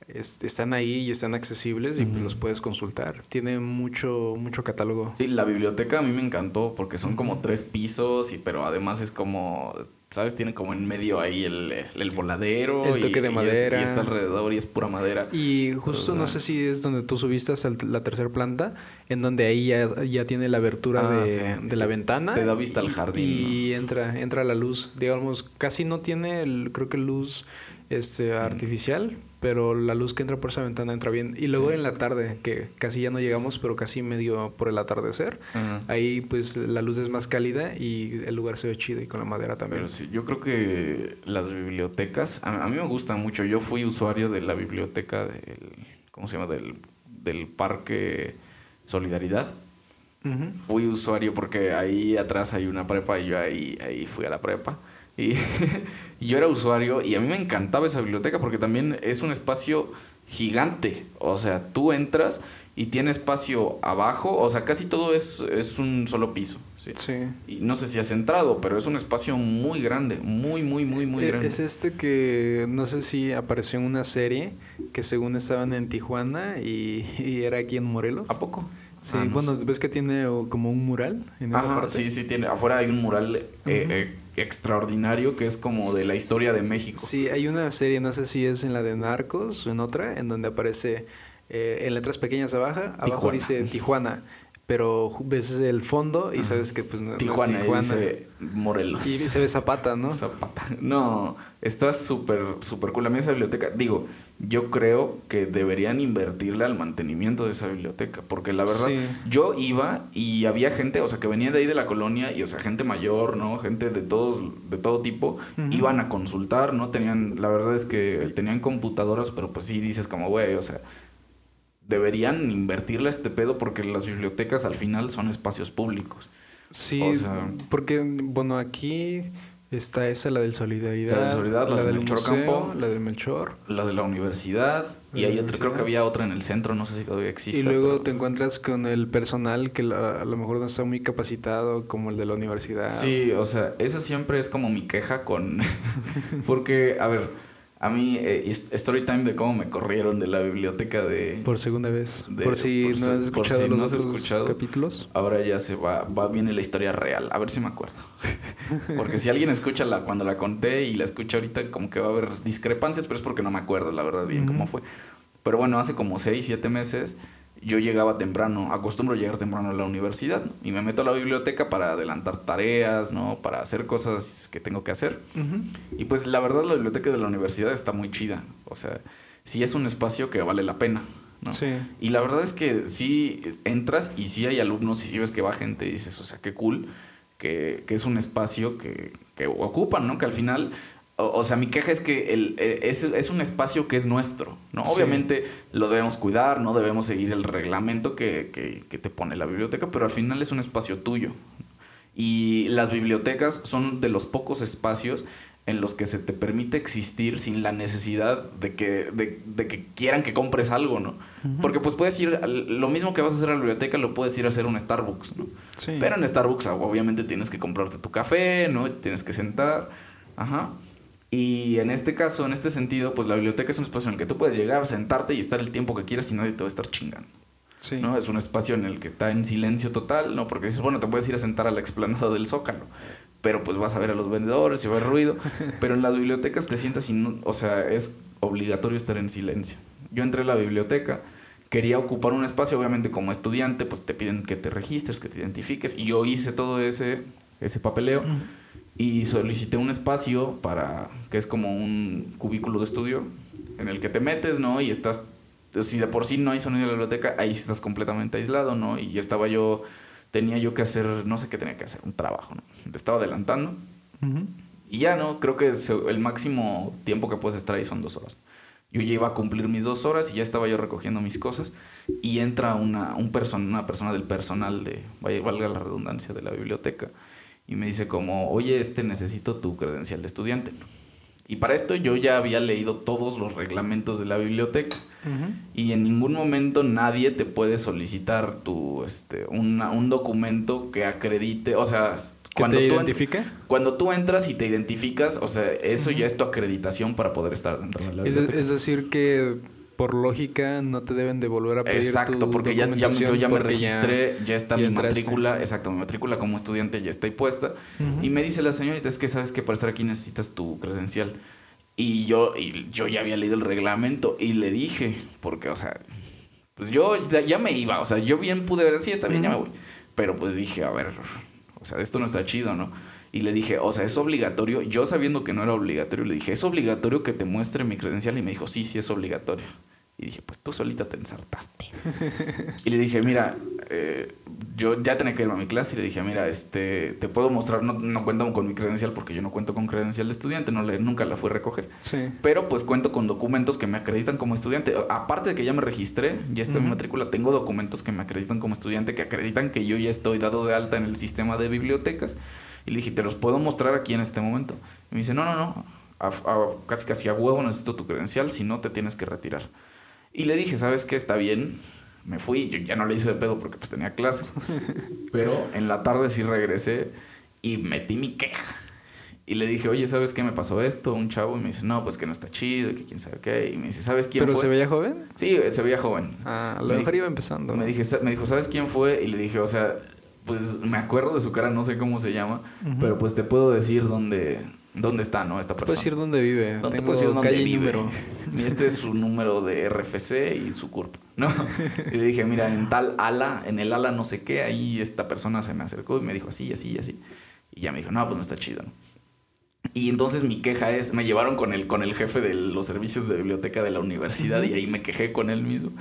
es- están ahí y están accesibles y pues, los puedes consultar. Tiene mucho, mucho catálogo. Sí, la biblioteca a mí me encantó porque son como tres pisos, y pero además es como, ¿sabes? Tiene como en medio ahí el, el voladero. El toque y- de y es- madera. Y, está alrededor y es pura madera. Y justo no sé si es donde tú subiste hasta el- la tercera planta, en donde ahí ya, ya tiene la abertura Ah, de, sí. de la Te- ventana. te da vista al jardín, Y entra, entra la luz. Digamos, casi no tiene, el, creo que luz este, artificial, pero la luz que entra por esa ventana entra bien. Y luego Sí. en la tarde, que casi ya no llegamos, pero casi medio por el atardecer, ahí pues la luz es más cálida y el lugar se ve chido y con la madera también. Pero sí, yo creo que las bibliotecas, a, a mí me gustan mucho. Yo fui usuario de la biblioteca del, ¿cómo se llama? Del, del Parque Solidaridad. Fui usuario porque ahí atrás hay una prepa y yo ahí, ahí fui a la prepa. Y, y yo era usuario y a mí me encantaba esa biblioteca porque también es un espacio gigante. O sea, tú entras y tiene espacio abajo. O sea, casi todo es, es un solo piso. ¿sí? Sí. Y no sé si has entrado, pero es un espacio muy grande. Muy, muy, muy, muy Eh, grande. Es este que no sé si apareció en una serie que según estaban en Tijuana y, y era aquí en Morelos. ¿A poco? Sí, Ah, no bueno, sé. ves que tiene como un mural en esa Ajá, parte. sí, sí, tiene. Afuera hay un mural eh, eh, extraordinario que es como de la historia de México. Sí, hay una serie, no sé si es en la de Narcos o en otra, en donde aparece eh, en letras pequeñas abajo, abajo Tijuana. dice Tijuana, pero ves el fondo y sabes que pues no, no es Tijuana, y Tijuana. dice Morelos. Y se ve Zapata, ¿no? Zapata. No, está súper, súper cool. A mí esa biblioteca, digo, yo creo que deberían invertirle al mantenimiento de esa biblioteca, porque la verdad, Sí. yo iba y había gente, o sea, que venía de ahí de la colonia, y o sea, gente mayor, ¿no? Gente de todos, de todo tipo, iban a consultar, ¿no? Tenían, la verdad es que tenían computadoras, pero pues sí dices como, güey, o sea, deberían invertirle a este pedo porque las bibliotecas al final son espacios públicos. Sí, O sea- porque, bueno, aquí está esa, la del Solidaridad. La del Solidaridad, la del Melchor museo, Campo. La del Melchor. La de la universidad. La Y hay otra, creo que había otra en el centro, no sé si todavía existe. y luego pero- te encuentras con el personal que la- a lo mejor no está muy capacitado, como el de la universidad. Sí, o sea, esa siempre es como mi queja con... Porque, a ver, a mí, eh, story time de cómo me corrieron de la biblioteca de... Por segunda vez. De- por si por no has escuchado si los no has otros escuchado. capítulos. Ahora ya se va, va viene la historia real. A ver si me acuerdo. porque si alguien escucha la, cuando la conté y la escucha ahorita, como que va a haber discrepancias, pero es porque no me acuerdo, la verdad, bien cómo fue. Pero bueno, hace como 6, 7 meses yo llegaba temprano, acostumbro llegar temprano a la universidad ¿no? y me meto a la biblioteca para adelantar tareas, ¿no? Para hacer cosas que tengo que hacer. Y pues la verdad la biblioteca de la universidad está muy chida. O sea, sí es un espacio que vale la pena. ¿no? Sí. Y la verdad es que sí entras y sí hay alumnos y sí ves que va gente y dices, o sea, qué cool. que, que es un espacio que, que ocupan, ¿no? Que al final o, sea, mi queja es que el, eh, es, un espacio que es nuestro, ¿no? Obviamente lo debemos cuidar, no debemos seguir el reglamento que, que, te pone la biblioteca, pero al final es un espacio tuyo. Y las bibliotecas son de los pocos espacios en los que se te permite existir sin la necesidad de que, de, de que quieran que compres algo, ¿no? Porque pues puedes ir, lo mismo que vas a hacer a la biblioteca lo puedes ir a hacer a un Starbucks, ¿no? Sí. Pero en Starbucks obviamente tienes que comprarte tu café, ¿no? Tienes que sentar, ajá. Y en este caso, en este sentido, pues la biblioteca es un espacio en el que tú puedes llegar, sentarte y estar el tiempo que quieras y nadie te va a estar chingando. Sí. ¿no? Es un espacio en el que está en silencio total, ¿no? Porque dices, bueno, te puedes ir a sentar a la explanada del Zócalo, pero pues vas a ver a los vendedores y va a haber ruido. pero en las bibliotecas te sientas y no, o sea, es obligatorio estar en silencio. Yo entré a la biblioteca, quería ocupar un espacio, obviamente como estudiante, pues te piden que te registres, que te identifiques, y yo hice todo ese, ese papeleo y solicité un espacio para que es como un cubículo de estudio en el que te metes, ¿no? Y estás si de por sí no hay sonido en la biblioteca, ahí estás completamente aislado, ¿no? Y estaba yo tenía yo que hacer, no sé qué tenía que hacer, un trabajo, ¿no? estaba adelantando. Y ya, ¿no? Creo que el máximo tiempo que puedes estar ahí son dos horas. Yo ya iba a cumplir mis dos horas y ya estaba yo recogiendo mis cosas. Y entra una, un una persona del personal de, valga la redundancia, de la biblioteca y me dice como, oye, este necesito tu credencial de estudiante. Y para esto yo ya había leído todos los reglamentos de la biblioteca y en ningún momento nadie te puede solicitar tu, este, un documento que acredite, o sea, cuando te tú Cuando tú entras y te identificas, o sea, eso ya es tu acreditación para poder estar dentro de la biblioteca. es decir que por lógica no te deben de volver a pedir Exacto, porque ya, ya, yo ya me registré, ya, está mi matrícula, exacto, mi matrícula como estudiante ya está ahí puesta. Y me dice la señorita, es que sabes que para estar aquí necesitas tu credencial. Y yo, y yo ya había leído el reglamento y le dije, porque, o sea, pues yo ya, me iba, o sea, yo bien pude ver, sí, está bien, ya me voy. Pero pues dije, a ver, o sea, esto no está chido, ¿no? Y le dije, o sea, es obligatorio. Yo sabiendo que no era obligatorio, le dije, ¿es obligatorio que te muestre mi credencial? Y me dijo, sí, sí es obligatorio. Y dije, pues tú solita te ensartaste. y le dije, mira, eh, yo ya tenía que irme a mi clase y le dije, mira, este, te puedo mostrar, no, no cuento con mi credencial porque yo no cuento con credencial de estudiante, no le, nunca la fui a recoger. Sí. Pero pues cuento con documentos que me acreditan como estudiante. Aparte de que ya me registré, ya está en mi matrícula, tengo documentos que me acreditan como estudiante, que acreditan que yo ya estoy dado de alta en el sistema de bibliotecas. Y le dije, te los puedo mostrar aquí en este momento. Y me dice, no, no, no, casi casi a huevo necesito tu credencial, si no te tienes que retirar. Y le dije, ¿sabes qué? Está bien. Me fui, yo ya no le hice de pedo porque pues tenía clase. Pero en la tarde sí regresé y metí mi queja. Y le dije, oye, ¿sabes qué me pasó esto? Un chavo y me dice, no, pues que no está chido, que quién sabe qué. Y me dice, ¿sabes quién fue? ¿Pero se veía joven? Sí, se veía joven. Ah, a lo mejor iba empezando. Me, dije, me dijo, ¿sabes quién fue? Y le dije, o sea, pues me acuerdo de su cara, no sé cómo se llama, pero pues te puedo decir dónde, dónde está, ¿no? Esta persona. Puedes decir dónde vive. No te puedo decir dónde vive. Y este es su número de RFC y su CURP, ¿no? y le dije, mira, en tal ala, en el ala no sé qué, ahí esta persona se me acercó y me dijo así, así, así. Y ya me dijo, no, pues no está chido, ¿no? Y entonces mi queja es, me llevaron con el, con el jefe de los servicios de biblioteca de la universidad y ahí me quejé con él mismo.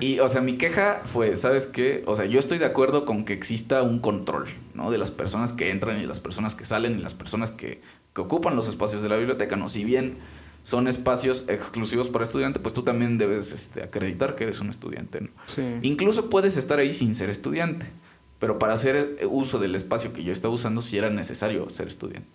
Y, o sea, mi queja fue, ¿sabes qué? O sea, yo estoy de acuerdo con que exista un control, ¿no? De las personas que entran y las personas que salen y las personas que, que ocupan los espacios de la biblioteca, ¿no? Si bien son espacios exclusivos para estudiantes, pues tú también debes este, acreditar que eres un estudiante, ¿no? Sí. Incluso puedes estar ahí sin ser estudiante, pero para hacer uso del espacio que yo estaba usando sí era necesario ser estudiante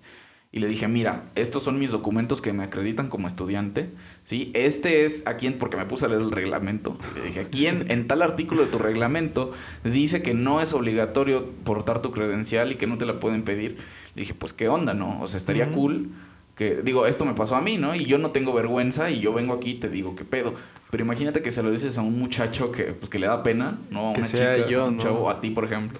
y le dije, mira, estos son mis documentos que me acreditan como estudiante, ¿sí? Este es a quien, porque me puse a leer el reglamento, le dije, aquí en, en tal artículo de tu reglamento dice que no es obligatorio portar tu credencial y que no te la pueden pedir. Le dije, pues qué onda, ¿no? O sea, estaría cool que, digo, esto me pasó a mí, ¿no? Y yo no tengo vergüenza y yo vengo aquí y te digo, ¿qué pedo? Pero imagínate que se lo dices a un muchacho que, pues, que le da pena, ¿no? A una chica, yo, un chavo, a ti, por ejemplo,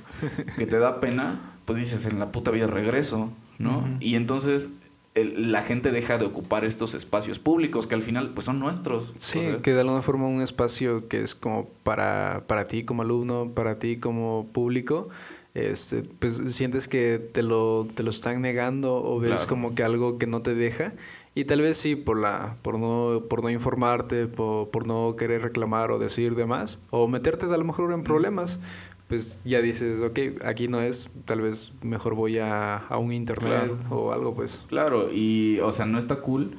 que te da pena, pues dices, en la puta vida regreso. ¿No? Y entonces la gente deja de ocupar estos espacios públicos que al final pues son nuestros. Sí, que de alguna forma un espacio que es como para, para ti como alumno, para ti como público, este, pues sientes que te lo, te lo están negando o ves como que algo que no te deja. Y tal vez sí, por, la, por, no, por no informarte, por, por no querer reclamar o decir demás, o meterte a lo mejor en problemas. Pues ya dices, ok, aquí no es, tal vez mejor voy a, a un internet o algo, pues. Claro, y o sea, no está cool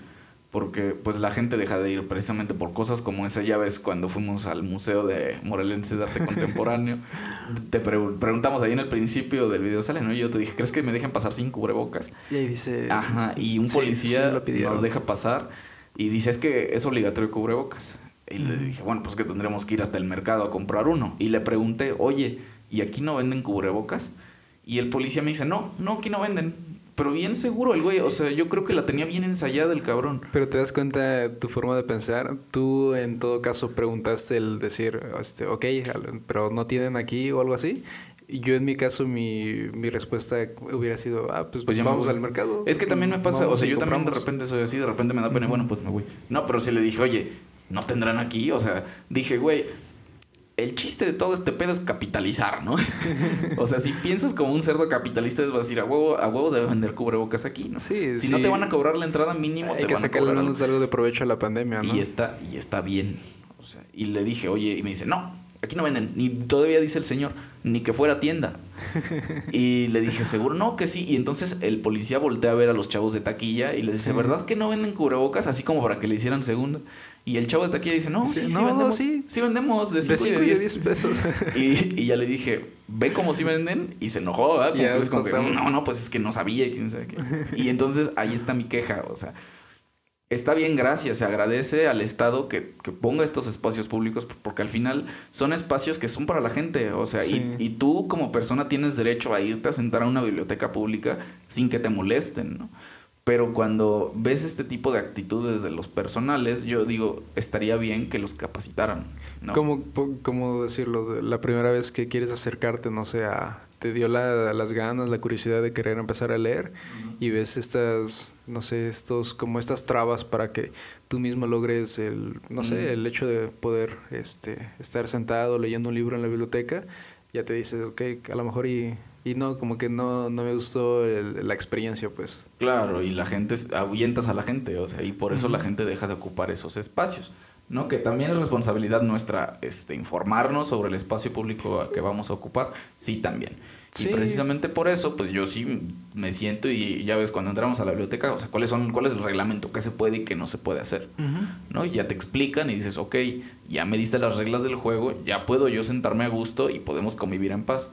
porque pues la gente deja de ir precisamente por cosas como esa. Ya ves, cuando fuimos al Museo de Morelense de Arte Contemporáneo, te preguntamos ahí en el principio del video, sale, ¿no? Y yo te dije, ¿crees que me dejen pasar sin cubrebocas? Y ahí dice... Ajá, y un policía nos deja pasar y dice, es que es obligatorio cubrebocas. Y le dije, bueno, pues que tendremos que ir hasta el mercado a comprar uno. Y le pregunté, oye, ¿y aquí no venden cubrebocas? Y el policía me dice, no, no, aquí no venden. Pero bien seguro el güey, o sea, yo creo que la tenía bien ensayada el cabrón. Pero te das cuenta de tu forma de pensar. Tú en todo caso preguntaste el decir, este, ok, pero no tienen aquí o algo así. Y yo en mi caso mi, mi respuesta hubiera sido, ah, pues, pues vamos al mercado. Es que también me pasa, o sea, yo también de repente soy así, de repente me da pena, bueno, pues me voy. No, pero si le dije, oye, no tendrán aquí, o sea, dije, güey, el chiste de todo este pedo es capitalizar, ¿no? o sea, si piensas como un cerdo capitalista, vas a decir, a huevo, a huevo debe vender cubrebocas aquí, ¿no? Sí, si no te van a cobrar la entrada mínimo, Hay que sacarle algo. de provecho a la pandemia, ¿no? Y está, y está bien. O sea, y le dije, oye, y me dice, no, aquí no venden. Ni todavía dice el señor, ni que fuera tienda. y le dije, seguro, no, que sí. Y entonces el policía voltea a ver a los chavos de taquilla y les dice, ¿verdad que no venden cubrebocas? Así como para que le hicieran segunda. Y el chavo de taquilla dice, no, sí, sí, vendemos. Sí. sí vendemos de 5 y 10 pesos. y, y, ya le dije, ve cómo sí venden. Y se enojó, ¿verdad? Como, no, no, pues es que no sabía. Quién sabe qué. y entonces ahí está mi queja. O sea, está bien, gracias. Se agradece al Estado que, ponga estos espacios públicos porque al final son espacios que son para la gente. O sea, y, y, tú como persona tienes derecho a irte a sentar a una biblioteca pública sin que te molesten, ¿no? Pero cuando ves este tipo de actitudes de los personales, yo digo, estaría bien que los capacitaran. ¿no? ¿Cómo, decirlo? La primera vez que quieres acercarte, no sé, te dio la, las ganas, la curiosidad de querer empezar a leer y ves estas, no sé, estos, como estas trabas para que tú mismo logres el, no sé, el hecho de poder este, estar sentado leyendo un libro en la biblioteca, ya te dices, ok, a lo mejor y y no, como que no, no me gustó la experiencia, pues. Claro, y la gente, ahuyentas a la gente, o sea, y por eso la gente deja de ocupar esos espacios, ¿no? Que también es responsabilidad nuestra este, informarnos sobre el espacio público que vamos a ocupar, sí, también. Y precisamente por eso, pues yo sí me siento y ya ves, cuando entramos a la biblioteca, o sea, ¿cuáles son, cuál es el reglamento, qué se puede y qué no se puede hacer, ¿no? Y ya te explican y dices, ok, ya me diste las reglas del juego, ya puedo yo sentarme a gusto y podemos convivir en paz,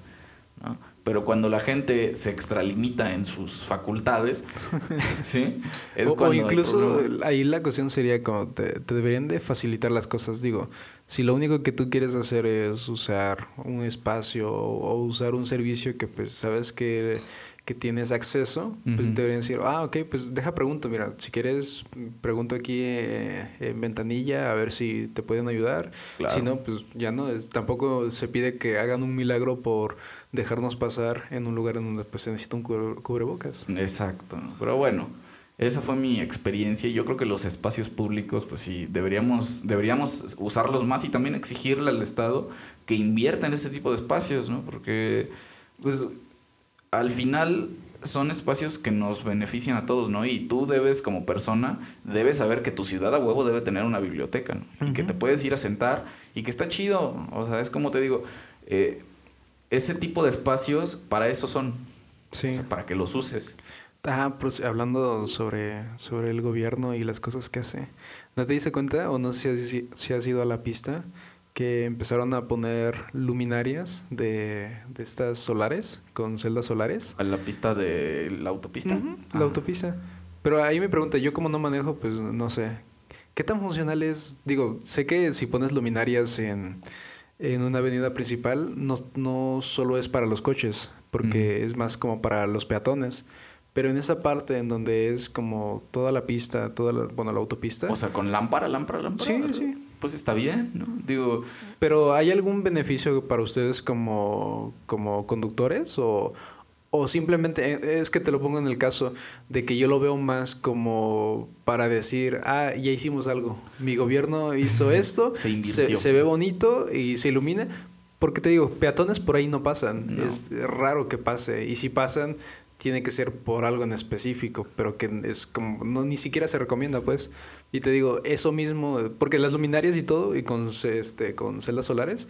¿no? Pero cuando la gente se extralimita en sus facultades, ¿sí? Es o, cuando incluso ahí la cuestión sería como te, deberían de facilitar las cosas. Digo, si lo único que tú quieres hacer es usar un espacio o usar un servicio que pues sabes que que tienes acceso, pues deberían decir, ah, ok, pues deja pregunto, mira, si quieres, pregunto aquí eh, en ventanilla a ver si te pueden ayudar. Si no, pues ya no, es, tampoco se pide que hagan un milagro por dejarnos pasar en un lugar en donde pues, se necesita un cubrebocas. Exacto, pero bueno. Esa fue mi experiencia y yo creo que los espacios públicos, pues sí, deberíamos, deberíamos usarlos más y también exigirle al Estado que invierta en ese tipo de espacios, ¿no? Porque, pues, al final son espacios que nos benefician a todos, ¿no? Y tú debes, como persona, debes saber que tu ciudad a huevo debe tener una biblioteca, ¿no? Y que te puedes ir a sentar y que está chido. O sea, es como te digo, eh, ese tipo de espacios para eso son. Sí. O sea, para que los uses. Ah, pues hablando sobre, sobre el gobierno y las cosas que hace. ¿No te diste cuenta o no sé si, si has ido a la pista? Que empezaron a poner luminarias de, de estas solares, con celdas solares. A la pista de la autopista. La autopista. Pero ahí me pregunta, yo como no manejo, pues no sé. ¿Qué tan funcional es? Digo, sé que si pones luminarias en, en una avenida principal, no, no solo es para los coches, porque es más como para los peatones. Pero en esa parte en donde es como toda la pista, toda la, bueno, la autopista. O sea, con lámpara, lámpara, lámpara. Sí, sí pues está bien, ¿no? Digo... Pero ¿hay algún beneficio para ustedes como, como conductores o, o simplemente eh, es que te lo pongo en el caso de que yo lo veo más como para decir, ah, ya hicimos algo. Mi gobierno hizo esto, se, se, ve bonito y se ilumina. Porque te digo, peatones por ahí no pasan. Es raro que pase. Y si pasan, tiene que ser por algo en específico, pero que es como, no, ni siquiera se recomienda, pues. Y te digo, eso mismo, porque las luminarias y todo, y con, este, con celdas solares,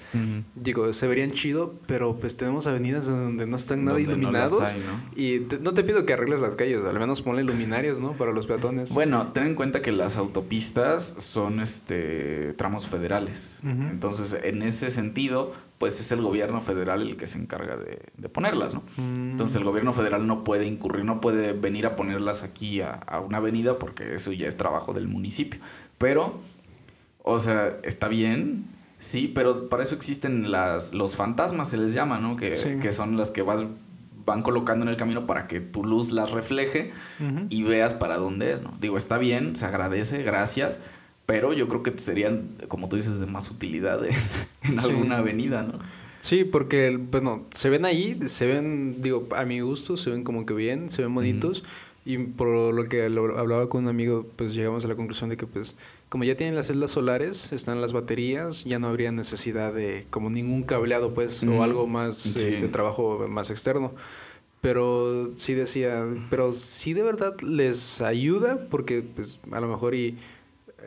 digo, se verían chido, pero pues tenemos avenidas donde no están nada iluminados. Y no te pido que arregles las calles, al menos ponle luminarias, ¿no? Para los peatones. Bueno, ten en cuenta que las autopistas son este tramos federales. Entonces, en ese sentido, pues es el gobierno federal el que se encarga de, ponerlas, ¿no? Mm. Entonces el gobierno federal no puede incurrir, no puede venir a ponerlas aquí a, una avenida porque eso ya es trabajo del municipio. Pero, o sea, está bien, sí, pero para eso existen las, los fantasmas, se les llama, ¿no? Que, que son las que vas van colocando en el camino para que tu luz las refleje y veas para dónde es, ¿no? Digo, está bien, se agradece, gracias, pero yo creo que serían, como tú dices, de más utilidad en alguna avenida, ¿no? Sí, porque, bueno, se ven ahí, se ven, digo, a mi gusto, se ven como que bien, se ven bonitos. Y por lo que hablaba con un amigo, pues llegamos a la conclusión de que, pues, como ya tienen las celdas solares, están las baterías, ya no habría necesidad de como ningún cableado, pues, o algo más, ese trabajo más externo. Pero sí decía, pero sí de verdad les ayuda, porque, pues, a lo mejor y eh,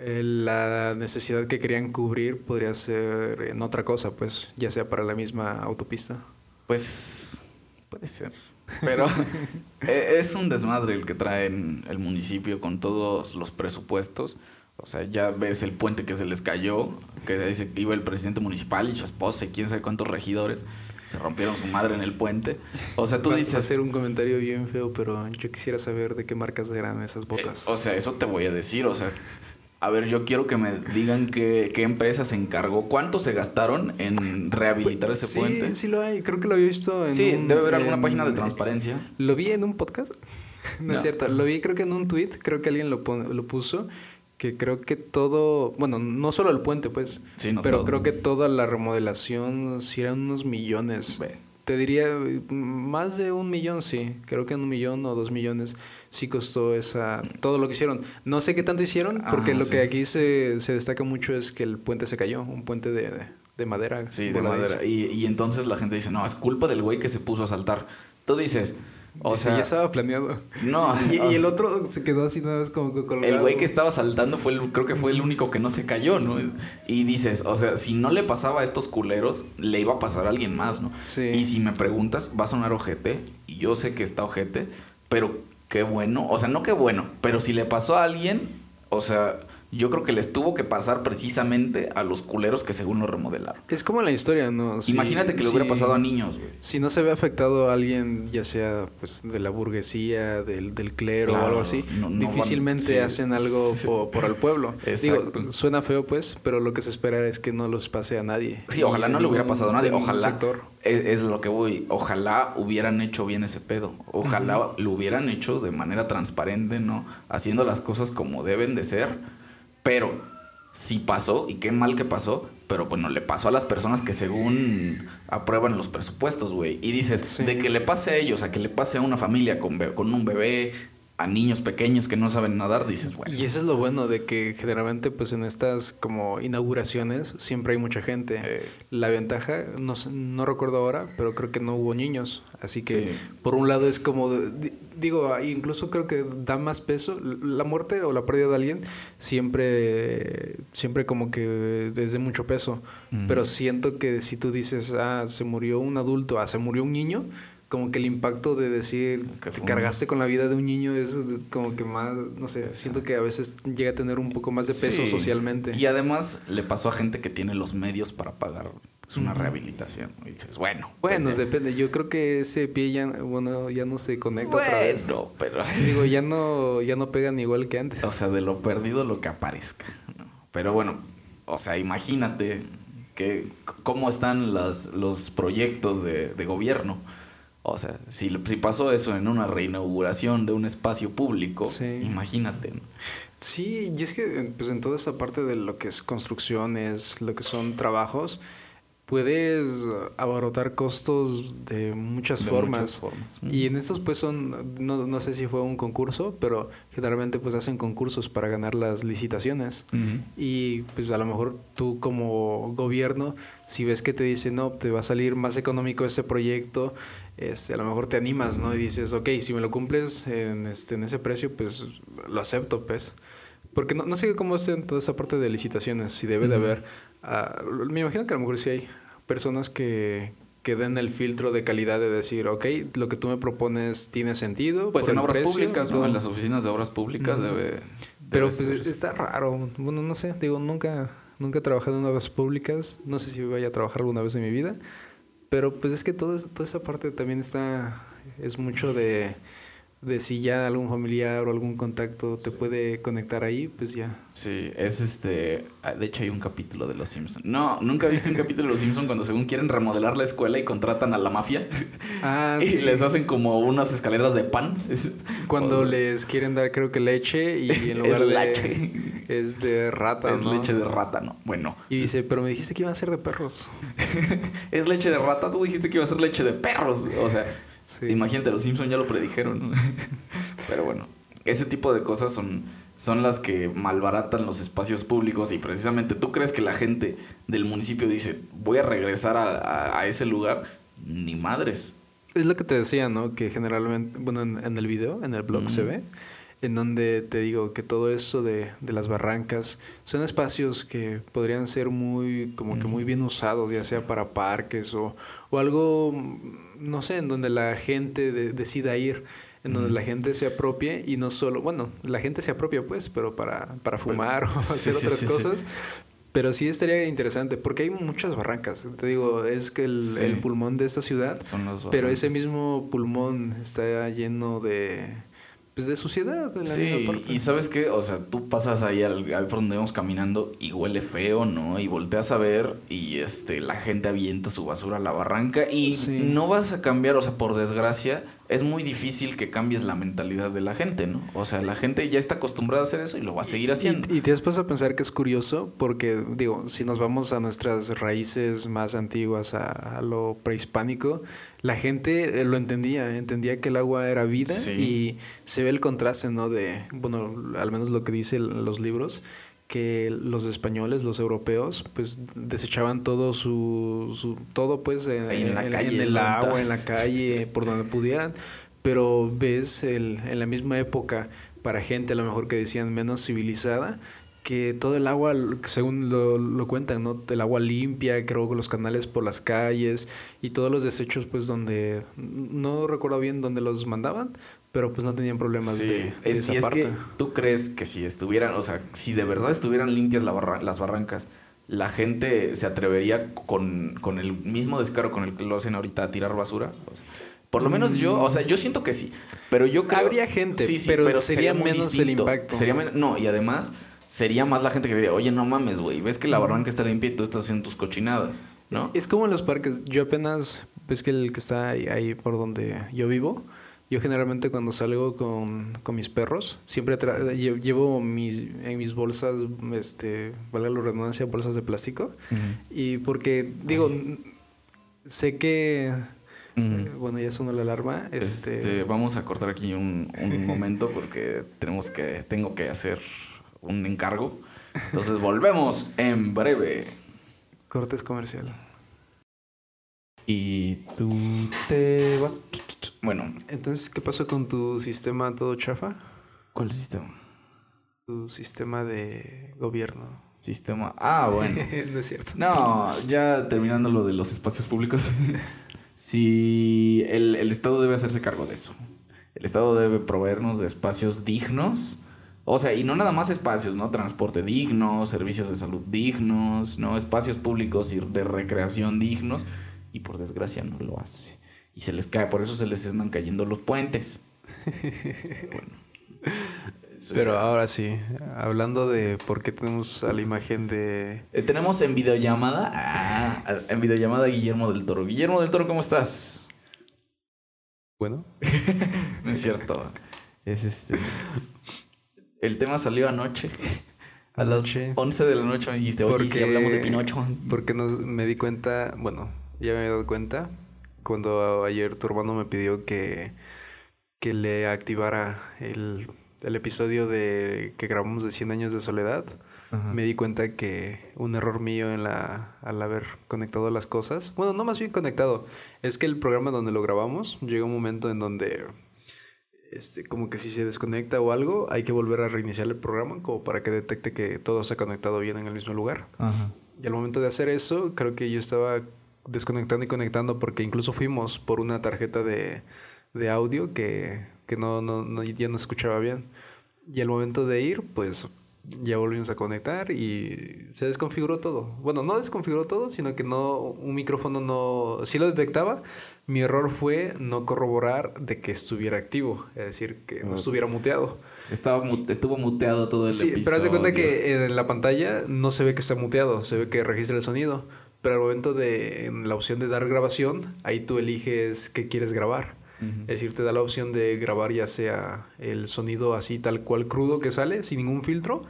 la necesidad que querían cubrir podría ser en otra cosa, pues, ya sea para la misma autopista. Pues puede ser. Pero e, es un desmadre el que trae el municipio con todos los presupuestos. O sea, ya ves el puente que se les cayó, que dice que iba el presidente municipal y su esposa y quién sabe cuántos regidores. Se rompieron su madre en el puente. O sea, tú dices... hacer un comentario bien feo, pero yo quisiera saber de qué marcas eran esas botas. Eh, o sea, eso te voy a decir. O sea, a ver, yo quiero que me digan qué, qué empresa se encargó, cuánto se gastaron en rehabilitar ese sí, puente. Sí, lo hay, creo que lo había visto en. Sí, debe haber alguna página de transparencia. Lo vi en un podcast, no, es cierto, lo vi creo que en un tweet, creo que alguien lo, lo puso, que creo que todo, bueno, no solo el puente, pues, sí, no pero creo que toda la remodelación sí eran unos millones. Te diría más de un millón, sí. Creo que en un millón o dos millones sí costó esa todo lo que hicieron. No sé qué tanto hicieron, porque lo que aquí se, se, destaca mucho es que el puente se cayó, un puente de, de, madera. Sí, de madera. Y, y entonces la gente dice, no, es culpa del güey que se puso a saltar. Tú dices, o sea, ya estaba planeado. No. Y, el otro se quedó así nada más como colgado. El güey que estaba saltando fue el, creo que fue el único que no se cayó, ¿no? Y dices, o sea, si no le pasaba a estos culeros, le iba a pasar a alguien más, ¿no? Sí. Y si me preguntas, va a sonar ojete, y yo sé que está ojete, pero qué bueno, o sea, no qué bueno, pero si le pasó a alguien, o sea, yo creo que les tuvo que pasar precisamente a los culeros que según lo remodelaron. Es como la historia, ¿no? Imagínate que le hubiera pasado a niños, güey. Si no se ve afectado a alguien, ya sea pues de la burguesía, del, del clero o algo así, difícilmente hacen algo por, el pueblo. Digo, suena feo pues, pero lo que se espera es que no los pase a nadie. Sí, ojalá no le hubiera pasado a nadie. Ojalá. Es, es, lo que voy. Ojalá hubieran hecho bien ese pedo. Ojalá lo hubieran hecho de manera transparente, ¿no? Haciendo las cosas como deben de ser pero sí pasó y qué mal que pasó, pero bueno, le pasó a las personas que según aprueban los presupuestos, güey. Y dices, de que le pase a ellos, a que le pase a una familia con, con un bebé, a niños pequeños que no saben nadar, dices, bueno. Y eso es lo bueno de que generalmente pues en estas como inauguraciones siempre hay mucha gente. Eh. La ventaja, no, no recuerdo ahora, pero creo que no hubo niños. Así que por un lado es como, digo, incluso creo que da más peso. La muerte o la pérdida de alguien siempre, siempre como que es de mucho peso. Pero siento que si tú dices, ah, se murió un adulto, ah, se murió un niño como que el impacto de decir que te cargaste con la vida de un niño es como que más, no sé, siento que a veces llega a tener un poco más de peso socialmente. Y además le pasó a gente que tiene los medios para pagar pues, una rehabilitación. Y dices, bueno. Bueno, pues, depende. Yo creo que ese pie ya, bueno, ya no se conecta otra vez. No, pero... Digo, ya no, ya no pegan igual que antes. O sea, de lo perdido lo que aparezca. Pero bueno, o sea, imagínate que cómo están las, los proyectos de, de gobierno o sea, si, si pasó eso en una reinauguración de un espacio público, imagínate. Sí, y es que pues en toda esta parte de lo que es construcciones, lo que son trabajos, puedes abarrotar costos de muchas De formas. muchas formas. Y en estos pues son, no, no sé si fue un concurso, pero generalmente pues hacen concursos para ganar las licitaciones. Y pues a lo mejor tú como gobierno, si ves que te dicen, no, te va a salir más económico este proyecto, este, a lo mejor te animas, ¿no? Y dices, ok, si me lo cumples en, este, en ese precio, pues lo acepto, pues. Porque no, no sé cómo es en toda esa parte de licitaciones, si debe de haber... ah, me imagino que a lo mejor sí hay personas que, que den el filtro de calidad de decir, ok, lo que tú me propones tiene sentido. Pues en obras precio, públicas, ¿no? todo". En las oficinas de obras públicas debe. Pero pues está raro. Bueno, no sé, digo, nunca, nunca he trabajado en obras públicas. No sé si vaya a trabajar alguna vez en mi vida. Pero pues es que todo toda esa parte también está, es mucho de, de si ya algún familiar o algún contacto te puede conectar ahí, pues ya. Sí, es este. ah, De hecho, hay un capítulo de Los Simpsons. No, nunca viste un capítulo de Los Simpsons cuando, según quieren remodelar la escuela y contratan a la mafia Ah, y sí. les hacen como unas escaleras de pan. Es- Cuando o sea, les quieren dar, creo que leche y en Es lugar de. leche. Es de rata, Es ¿no? leche de rata, ¿no? Bueno, Y dice, pero me dijiste que iban a ser de perros. es leche de rata. Tú dijiste que iba a ser leche de perros. O sea, Sí. imagínate, los Simpsons ya lo predijeron. Pero bueno, ese tipo de cosas son, son las que malbaratan los espacios públicos y precisamente tú crees que la gente del municipio dice, voy a regresar a, a- a ese lugar. Ni madres. Es lo que te decía, ¿no? Que generalmente, bueno, en, en el video, en el blog se ve, en donde te digo que todo eso de, de las barrancas son espacios que podrían ser muy, como que muy bien usados, ya sea para parques o, o algo, no sé, en donde la gente de- decida ir, en donde la gente se apropie y no solo, bueno, la gente se apropia pues, pero para, para fumar o sí, hacer sí, otras sí, cosas. Pero sí estaría interesante, porque hay muchas barrancas. Te digo, es que el, pulmón de esta ciudad Son los pero ese mismo pulmón está lleno de pues de suciedad en la Sí, misma parte. y sabes qué, o sea, tú pasas ahí al, ahí por donde vamos caminando y huele feo, ¿no? Y volteas a ver y este la gente avienta su basura a la barranca y Sí. no vas a cambiar, o sea, por desgracia, es muy difícil que cambies la mentalidad de la gente, ¿no? O sea, la gente ya está acostumbrada a hacer eso y lo va a seguir haciendo. Y, y te has puesto a pensar que es curioso porque, digo, si nos vamos a nuestras raíces más antiguas, a, a lo prehispánico, la gente eh, lo entendía, entendía que el agua era vida Sí. y se ve el contraste, ¿no? De, bueno, al menos lo que dicen los libros, que los españoles, los europeos, pues desechaban todo su, su todo pues en, la en- calle, en el agua, en la calle, por donde pudieran, pero ves el, en la misma época para gente a lo mejor que decían menos civilizada, que todo el agua, según lo, lo cuentan, ¿no? El agua limpia, creo que los canales por las calles y todos los desechos, pues donde, no recuerdo bien dónde los mandaban, pero pues no tenían problemas Sí, de, de es, esa y es parte. que tú crees que si estuvieran, o sea, si de verdad estuvieran limpias la barra- las barrancas, la gente se atrevería con, con el mismo descaro con el que lo hacen ahorita a tirar basura. O sea, por lo menos yo, o sea, yo siento que sí, pero yo creo... Habría gente, pero sería menos el impacto. Sería no, y además sería más la gente que diría, oye, no mames, güey, ves que la barranca está limpia y tú estás haciendo tus cochinadas, ¿no? Es como en los parques. Yo apenas, ves que el que está ahí, ahí por donde yo vivo, yo generalmente cuando salgo con, con mis perros, siempre llevo mis, en mis bolsas, este, valga la redundancia, bolsas de plástico. Y porque, digo, sé que, eh, bueno, ya sonó la alarma. Este, Este, vamos a cortar aquí un, un momento porque tenemos que, tengo que hacer un encargo. Entonces volvemos en breve. Cortes comercial. Y tú te vas. Bueno, Entonces, ¿qué pasó con tu sistema todo chafa? ¿cuál sistema? Tu sistema de gobierno. Sistema. Ah, bueno. no es cierto. No, ya terminando lo de los espacios públicos. si el, el Estado debe hacerse cargo de eso. El Estado debe proveernos de espacios dignos. O sea, y no nada más espacios, ¿no? Transporte digno, servicios de salud dignos, ¿no? Espacios públicos y de recreación dignos. Y por desgracia no lo hace. Y se les cae, por eso se les están cayendo los puentes. Bueno. Pero era- ahora sí, hablando de por qué tenemos a la imagen de... Eh, tenemos en videollamada. Ah, en videollamada a Guillermo del Toro. Guillermo del Toro, ¿cómo estás? Bueno, No es cierto. Es este. El tema salió anoche. A las Anoche. 11 de la noche me dijiste, oye, ¿y si hablamos de Pinocho. Porque nos, me di cuenta, bueno, ya me había dado cuenta cuando ayer tu hermano me pidió que, que le activara el, el episodio de que grabamos de 100 años de soledad. Me di cuenta que un error mío en la, al haber conectado las cosas, bueno, no más bien conectado, es que el programa donde lo grabamos llega un momento en donde este, como que si se desconecta o algo, hay que volver a reiniciar el programa como para que detecte que todo se ha conectado bien en el mismo lugar. Ajá. Y al momento de hacer eso, creo que yo estaba desconectando y conectando porque incluso fuimos por una tarjeta de, de audio que, que no, no, no- ya no escuchaba bien. Y al momento de ir, pues ya volvimos a conectar y se desconfiguró todo. Bueno, no desconfiguró todo, sino que no un micrófono no sí lo detectaba. Mi error fue no corroborar de que estuviera activo, es decir, que no Ok. estuviera muteado. Estaba estuvo muteado todo el Sí, episodio. pero haz de cuenta que en la pantalla no se ve que está muteado, se ve que registra el sonido. Pero al momento de en la opción de dar grabación, ahí tú eliges qué quieres grabar. Es decir, te da la opción de grabar ya sea el sonido así tal cual crudo que sale, sin ningún filtro,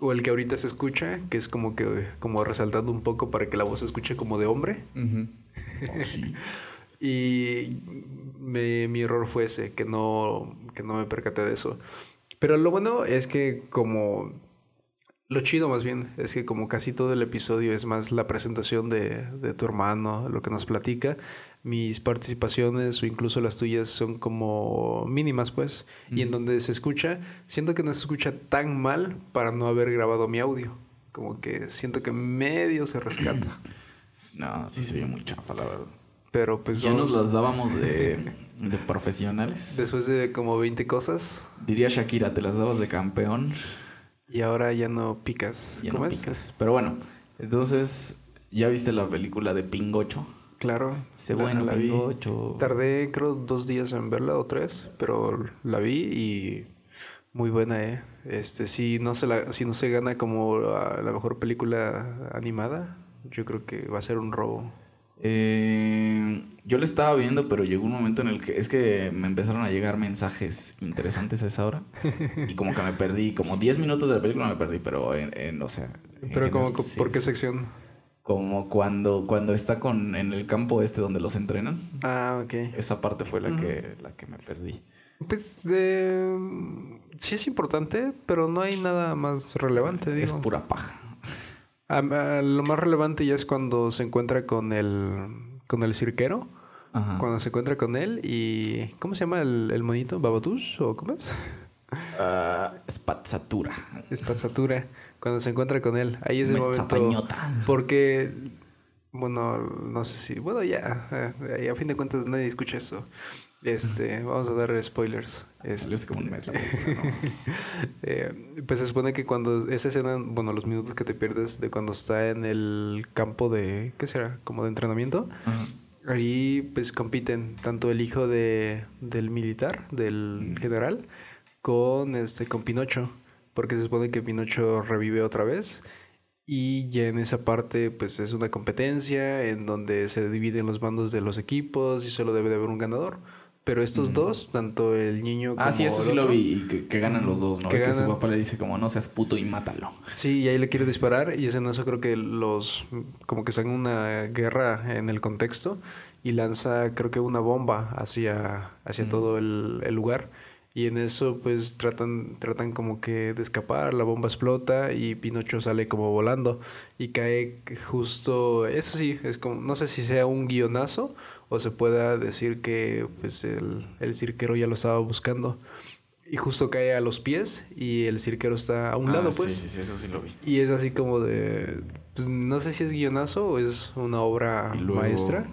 o el que ahorita se escucha, que es como que como resaltando un poco para que la voz se escuche como de hombre. Ujú. Oh, sí. Y me- mi error fue ese, que no, que no me percaté de eso. Pero lo bueno es que como... Lo chido más bien es que como casi todo el episodio es más la presentación de, de tu hermano, lo que nos platica, mis participaciones o incluso las tuyas son como mínimas pues. Y en donde se escucha, siento que no se escucha tan mal para no haber grabado mi audio. Como que siento que medio se rescata. No, sí se vio muy chafa, la verdad. Pero pues Ya nos las dábamos de, de profesionales. Después de como 20 cosas, Diría Shakira, te las dabas de campeón y ahora ya no picas. ya ¿Cómo no es? picas. Pero bueno, entonces, ¿ya viste la película de Pingocho? Claro. Se bueno, la vi. Pingocho. Tardé creo dos días en verla o tres, pero la vi y muy buena, eh. Este, si no se la, si no se gana como la, la mejor película animada, yo creo que va a ser un robo. Eh, yo le estaba viendo, pero llegó un momento en el que es que me empezaron a llegar mensajes interesantes a esa hora. y como que me perdí, como 10 minutos de la película me perdí, pero en, en, o sea. en Pero como, general, sí, ¿por qué sí. sección? Como cuando, cuando está con, en el campo este donde los entrenan. Ah, ok. Esa parte fue la, que, la que me perdí. Pues de... sí es importante, pero no hay nada más relevante, digo. Es pura paja. Ah, ah, lo más relevante ya es cuando se encuentra con el con el cirquero. Ajá. Cuando se encuentra con él y... ¿Cómo se llama el, el monito? ¿Babatus? ¿O cómo es? Ah, spazzatura. Espazzatura. Cuando se encuentra con él. Ahí es el momento... Mezzapañota. Porque... Bueno, no sé si... Bueno, ya. eh, a fin de cuentas nadie escucha eso. Este... Vamos a dar spoilers. Este, hace como un mes la película, ¿no? Eh, pues se supone que cuando esa escena, bueno, los minutos que te pierdes de cuando está en el campo de, ¿qué será? Como de entrenamiento, Ajá. ahí pues compiten tanto el hijo de, del militar, del general, con este, con Pinocho, porque se supone que Pinocho revive otra vez. Y ya en esa parte, pues es una competencia en donde se dividen los bandos de los equipos y solo debe de haber un ganador. Pero estos dos, tanto el niño como Ah, sí, eso sí lo vi. Que, que ganan los dos, ¿no? Que Que, su papá le dice como, no seas puto y mátalo. Sí, y ahí le quiere disparar y es en eso creo que los como que están en una guerra en el contexto y lanza creo que una bomba hacia, hacia todo el, el lugar y en eso pues tratan, tratan como que de escapar, la bomba explota y Pinocho sale como volando y cae justo, eso sí, es como, no sé si sea un guionazo o se pueda decir que pues el, el cirquero ya lo estaba buscando. Y justo cae a los pies y el cirquero está a un Ah, lado, pues. Sí, sí, eso sí lo vi. Y es así como de. Pues no sé si es guionazo o es una obra luego, maestra.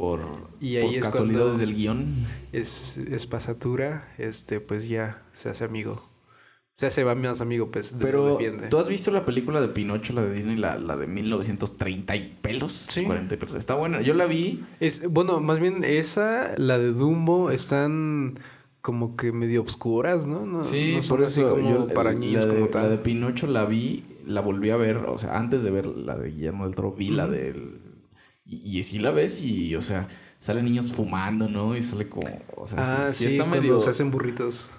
Por, Y ahí por es casualidades del guion. Es, es pasatura. Este, pues ya se hace amigo. Se hace más amigo, pues. Pero. ¿tú has visto la película de Pinocho, la de Disney, la, la de 1930 y pelos? Sí. 40 y pelos. Está buena. Yo la vi. Es, bueno, más bien esa, la de Dumbo, están como que medio obscuras, ¿no? No, Sí, no por eso. como yo, para la niños de, como La de tal. Pinocho la vi, la volví a ver. O sea, antes de ver la de Guillermo del Toro, vi la del. Y, y sí la ves y, o sea, salen niños fumando, ¿no? Y sale como. O sea, Ah, sí, sí, sí está cuando medio. se hacen burritos.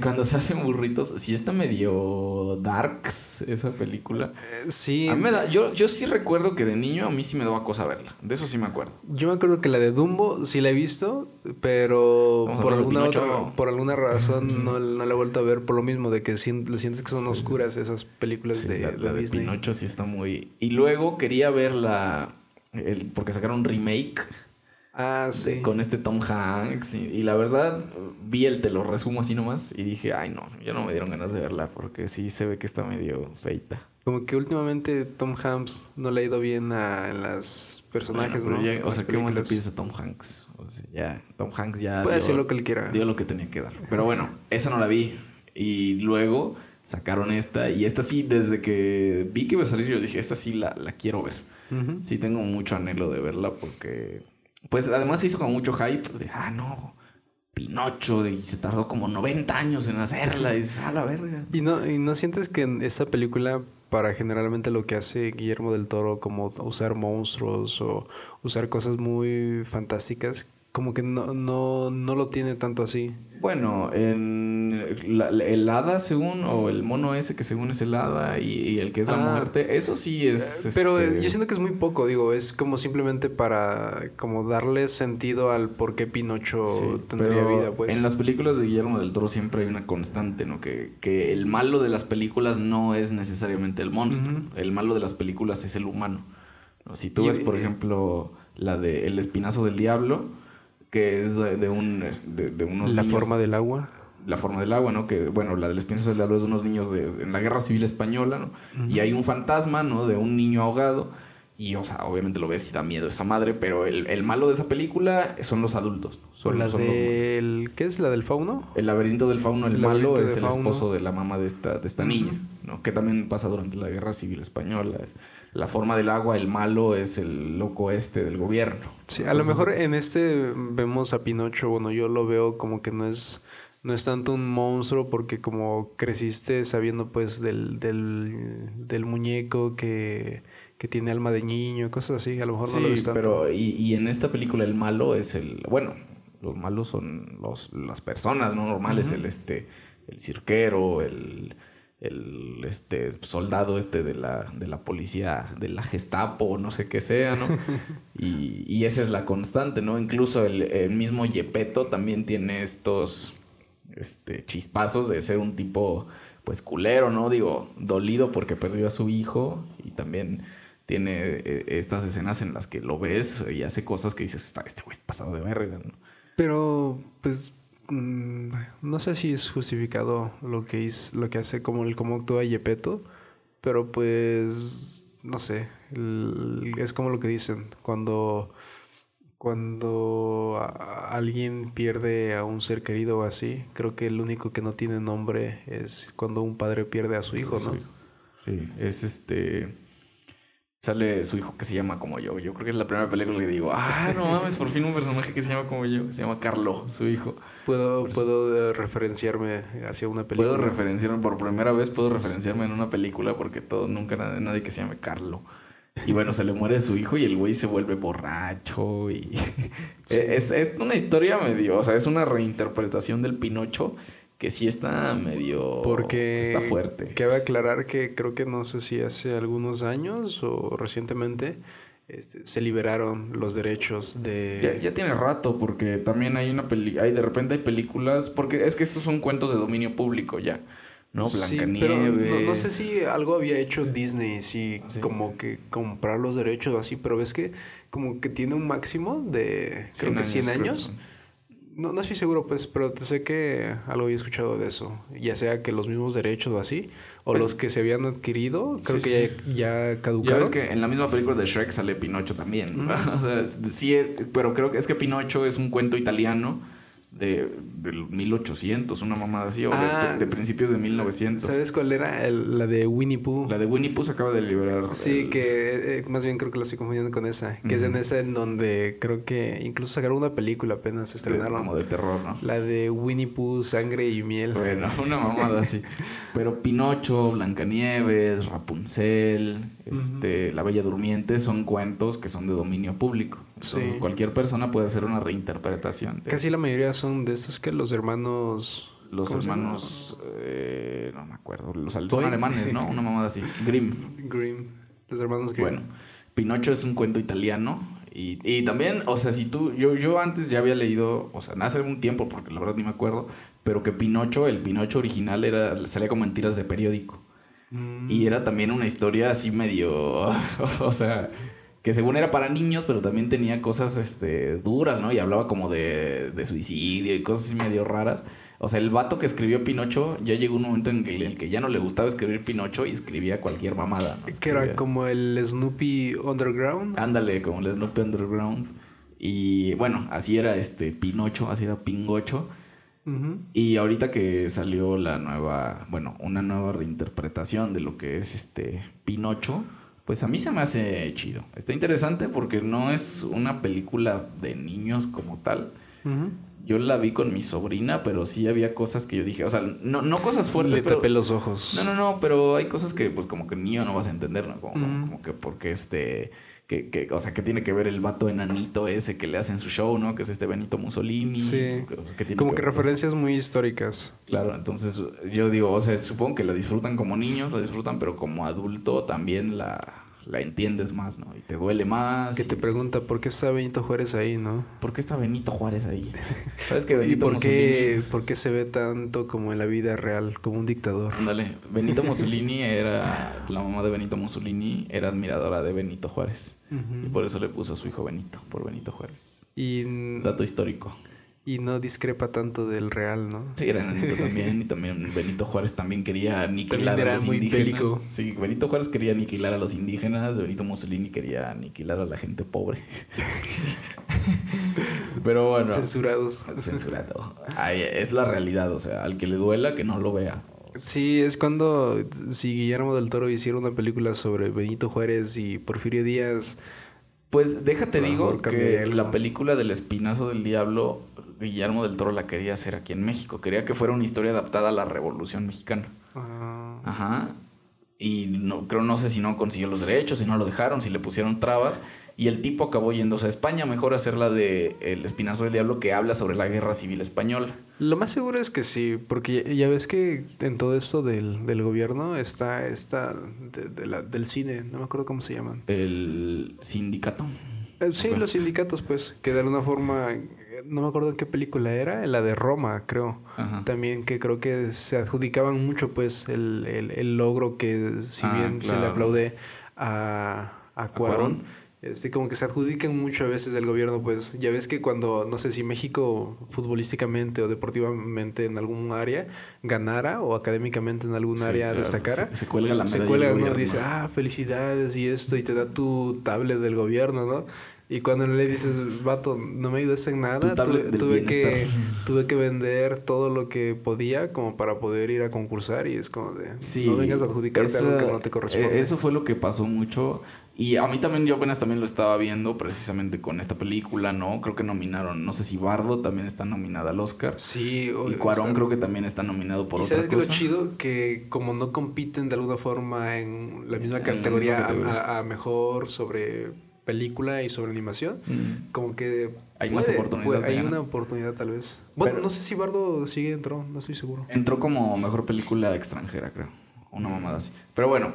cuando se hacen burritos, sí está medio darks esa película. Eh, sí. A mí me da, yo, yo sí recuerdo que de niño a mí sí me daba cosa verla. De eso sí me acuerdo. Yo me acuerdo que la de Dumbo sí la he visto, pero por alguna, otra, por alguna razón no, no, la he vuelto a ver por lo mismo, de que sientes que son oscuras esas películas de, la, de Disney. Pinocho sí está muy... Y luego quería ver la... El, porque sacaron un remake Ah, sí. con este Tom Hanks. Y, la verdad, vi el te lo resumo así nomás y dije, ay no, ya no me dieron ganas de verla porque sí se ve que está medio feita. Como que últimamente Tom Hanks no le ha ido bien a las personajes, ¿no? o sea, ¿qué más le pides a Tom Hanks? O sea, ya, Tom Hanks ya. Puede decir lo que él quiera. Dio lo que tenía que dar. Pero bueno, esa no la vi. Y luego sacaron esta. Y esta sí, desde que vi que iba a salir, yo dije, esta sí la, la quiero ver. Sí, tengo mucho anhelo de verla porque pues además se hizo con mucho hype de, ah, no, Pinocho, y se tardó como 90 años en hacerla, y dices, ah, la verga. ¿Y no, ¿Y no sientes que en esta película, para generalmente lo que hace Guillermo del Toro, como usar monstruos o usar cosas muy fantásticas, como que no, no, no lo tiene tanto así. Bueno, en el hada según, o el mono ese que según es el hada y, el que es la ah. muerte, eso sí es... Eh, pero este yo siento que es muy poco, digo, es como simplemente para como darle sentido al por qué Pinocho tendría vida, pues. En las películas de Guillermo del Toro siempre hay una constante, ¿no? Que, que el malo de las películas no es necesariamente el monstruo, el malo de las películas es el humano. Si tú ves, por ejemplo, la de El Espinazo del Diablo que es de, un de, unos la forma del agua. La forma del agua no que bueno la del espinazo del agua es de unos niños de, en la guerra civil española no y hay un fantasma no de un niño ahogado y, o sea, obviamente lo ves y da miedo esa madre, pero el, malo de esa película son los adultos. Son, la del... ¿Qué es? ¿La del fauno? El laberinto del fauno, el, malo es el esposo de la mamá de esta, de esta niña, ¿no? Que también pasa durante la Guerra Civil Española. La forma del agua, el malo es el loco este del gobierno. Sí, a lo mejor en este vemos a Pinocho, bueno, yo lo veo como que no es no es tanto un monstruo porque como creciste sabiendo pues del, del, del muñeco que que tiene alma de niño, cosas así, a lo mejor no lo ves tanto. pero y, y, en esta película el malo es el, bueno, los malos son los, las personas no normales, el este, el cirquero, el, el este soldado este de la, de la policía, de la Gestapo, no sé qué sea, ¿no? y, y esa es la constante, ¿no? Incluso el, el mismo Yepeto también tiene estos este, chispazos de ser un tipo pues culero, ¿no? Digo, dolido porque perdió a su hijo y también tiene eh, estas escenas en las que lo ves y hace cosas que dices, está este güey es pasado de verga, ¿no? Pero, pues, mm, no sé si es justificado lo que, es, lo que hace, como el cómo actúa Yepeto, pero pues, no sé, es como lo que dicen, cuando, cuando alguien pierde a un ser querido o así, creo que el único que no tiene nombre es cuando un padre pierde a su hijo, ¿no? Sí, es este sale su hijo que se llama como yo. Yo creo que es la primera película que digo, ah, no mames, por fin un personaje que se llama como yo. Se llama Carlo, su hijo. ¿Puedo, puedo referenciarme hacia una película? Puedo referenciarme, por primera vez puedo referenciarme en una película porque todo, nunca nadie, nadie que se llame Carlo. Y bueno, se le muere su hijo y el güey se vuelve borracho y... es, es, una historia medio, o sea, es una reinterpretación del Pinocho que sí está medio... Porque... Está fuerte. Cabe aclarar que creo que no sé si hace algunos años o recientemente este, se liberaron los derechos de... Ya, tiene rato, porque también hay una peli... Hay, de repente hay películas... Porque es que estos son cuentos de dominio público ya. ¿no? Blancanieves. no, sé si algo había hecho Disney, si como que comprar los derechos o así, pero ves que como que tiene un máximo de, creo que 100 años. No, no estoy seguro, pues, pero sé que algo había escuchado de eso. Ya sea que los mismos derechos o así, o pues los que se habían adquirido, creo que ya, ya, caducaron. Ya ves que en la misma película de Shrek sale Pinocho también. o sea, sí, pero creo que es que Pinocho es un cuento italiano de, del 1800, una mamada así, o de, ah, principios de 1900. ¿Sabes cuál era? la de Winnie Pooh. La de Winnie Pooh se acaba de liberar. Sí, que eh, más bien creo que la estoy confundiendo con esa. Que es en esa en donde creo que incluso sacaron una película apenas estrenaron. Como de terror, ¿no? La de Winnie Pooh, Sangre y Miel. Bueno, una mamada así. Pero Pinocho, Blancanieves, Rapunzel, este, La Bella Durmiente son cuentos que son de dominio público. Entonces cualquier persona puede hacer una reinterpretación. Casi la mayoría son de estos que los hermanos Los hermanos. eh, no me acuerdo. Los, son alemanes, ¿no? Una mamada así. Grimm. Grimm. Los hermanos Grimm. Bueno, Pinocho es un cuento italiano. Y, y también, o sea, si tú. Yo, yo antes ya había leído, o sea, hace un tiempo, porque la verdad ni me acuerdo. Pero que Pinocho, el Pinocho original, era salía como en tiras de periódico. Mm, Y era también una historia así medio. o sea, que según era para niños, pero también tenía cosas este, duras, ¿no? Y hablaba como de, de suicidio y cosas así medio raras. O sea, el vato que escribió Pinocho ya llegó un momento en el que ya no le gustaba escribir Pinocho y escribía cualquier mamada. ¿no? que era como el Snoopy Underground. Ándale, como el Snoopy Underground. Y bueno, así era este Pinocho, así era Pingocho. Y ahorita que salió la nueva, bueno, una nueva reinterpretación de lo que es este Pinocho, pues a mí se me hace chido. Está interesante porque no es una película de niños como tal. Yo la vi con mi sobrina, pero sí había cosas que yo dije, o sea, no, no cosas fuertes, Le pero... tapé los ojos. No, no, no, pero hay cosas que pues como que niño no vas a entender, ¿no? Como, Mm. como que porque este, que, que, o sea, que tiene que ver el vato enanito ese que le hacen su show, ¿no? Que es este Benito Mussolini. Sí. Que, que tiene Como que ver- referencias muy históricas. Claro, entonces yo digo, o sea, supongo que la disfrutan como niños, la disfrutan, pero como adulto también la, la entiendes más, ¿no? Y te duele más. Que te y- pregunta por qué está Benito Juárez ahí, ¿no? ¿Por qué está Benito Juárez ahí? ¿Sabes que ¿Y Benito por qué, por qué se ve tanto como en la vida real, como un dictador? Ándale, Benito Mussolini era, la mamá de Benito Mussolini era admiradora de Benito Juárez. Y por eso le puso a su hijo Benito, por Benito Juárez. Y, Dato histórico. Y no discrepa tanto del real, ¿no? Sí, era enanito también. Y también Benito Juárez también quería aniquilar También a los muy indígenas. bélico. Sí, Benito Juárez quería aniquilar a los indígenas. Benito Mussolini quería aniquilar a la gente pobre. Pero bueno. Censurados. Censurado. Ay, es la realidad. O sea, al que le duela, que no lo vea. Sí, es cuando si Guillermo del Toro hiciera una película sobre Benito Juárez y Porfirio Díaz, Pues déjate digo que la película del Espinazo del Diablo, Guillermo del Toro la quería hacer aquí en México. Quería que fuera una historia adaptada a la Revolución Mexicana. ah, Ajá. Y no, creo, no sé si no consiguió los derechos, si no lo dejaron, si le pusieron trabas. Y el tipo acabó yéndose a España. Mejor hacer la de El Espinazo del Diablo que habla sobre la guerra civil española. Lo más seguro es que sí, porque ya, ya ves que en todo esto del, del gobierno está esta de, de la- del cine, no me acuerdo cómo se llaman. El sindicato. Eh, Sí, los sindicatos, pues, que de alguna forma, no me acuerdo en qué película era, en la de Roma, creo. Ajá. También que creo que se adjudicaban mucho, pues, el, el- el logro que, si Ah, bien se le aplaude a, a Cuarón. Este, como que se adjudican mucho a veces del gobierno, pues, ya ves que cuando, no sé si México futbolísticamente o deportivamente en algún área ganara o académicamente en algún Sí, área claro. destacara, Se- se cuelga la se cuelga. Dice, ah, felicidades y esto, y te da tu tablet del gobierno, ¿no? Y cuando le dices, vato, no me ayudaste en nada, tuve, que, tuve que vender todo lo que podía como para poder ir a concursar y es como de, no vengas a adjudicarte algo que esa- no te corresponde. eh, Eso fue lo que pasó mucho. Y a mí también, yo apenas también lo estaba viendo precisamente con esta película, ¿no? Creo que nominaron, no sé si Bardo también está nominada al Oscar. Sí, o- Y Cuarón o sea, creo que también está nominado por y otra sabes que lo chido que como no compiten de alguna forma en la misma En la categoría, misma categoría. A, a mejor sobre película y sobre animación, Mm. como que Hay más oportunidad hay una oportunidad tal vez. Bueno, Pero- no sé si Bardo sigue dentro, no estoy seguro. Entró como mejor película extranjera, creo. Una mamada así. Pero bueno,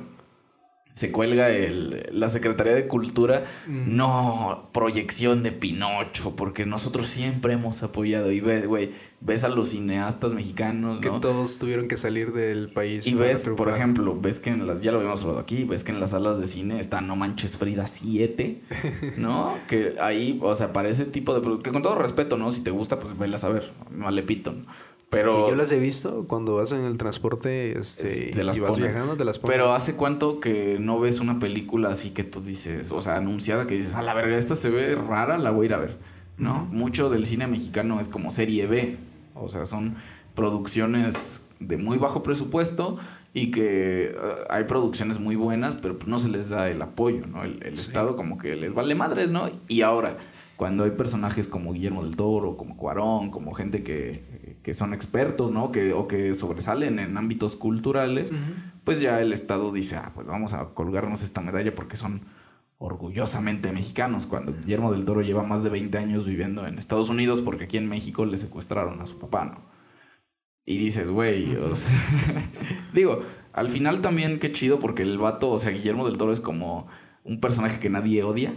se cuelga el, la Secretaría de Cultura. Mm. No, proyección de Pinocho, porque nosotros siempre hemos apoyado. Y ves, güey, ves a los cineastas mexicanos, Que ¿no? todos tuvieron que salir del país. Y ves, por ejemplo, ves que en las, ya lo habíamos hablado aquí, ves que en las salas de cine está No Manches Frida 7, ¿no? que ahí, o sea, para ese tipo de... Que con todo respeto, ¿no? Si te gusta, pues velas a ver, no le pito, ¿no? Pero... Yo las he visto cuando vas en el transporte este, Es- te las y vas ponen. viajando, te las ponen. Pero hace cuánto que no ves una película así que tú dices, o sea, anunciada que dices, a la verga, esta se ve rara, la voy a ir a ver, ¿no? Mucho del cine mexicano es como serie B, o sea, son producciones de muy bajo presupuesto y que eh, hay producciones muy buenas, pero pues no se les da el apoyo, ¿no? El, el Sí. Estado como que les vale madres, ¿no? Y ahora, cuando hay personajes como Guillermo del Toro, como Cuarón, como gente que, que son expertos, ¿no? Que, o que sobresalen en ámbitos culturales, pues ya el Estado dice, ah, pues vamos a colgarnos esta medalla porque son orgullosamente mexicanos, cuando Guillermo del Toro lleva más de 20 años viviendo en Estados Unidos porque aquí en México le secuestraron a su papá, ¿no? Y dices, güey, o sea, digo, al final también qué chido porque el vato, o sea, Guillermo del Toro es como un personaje que nadie odia.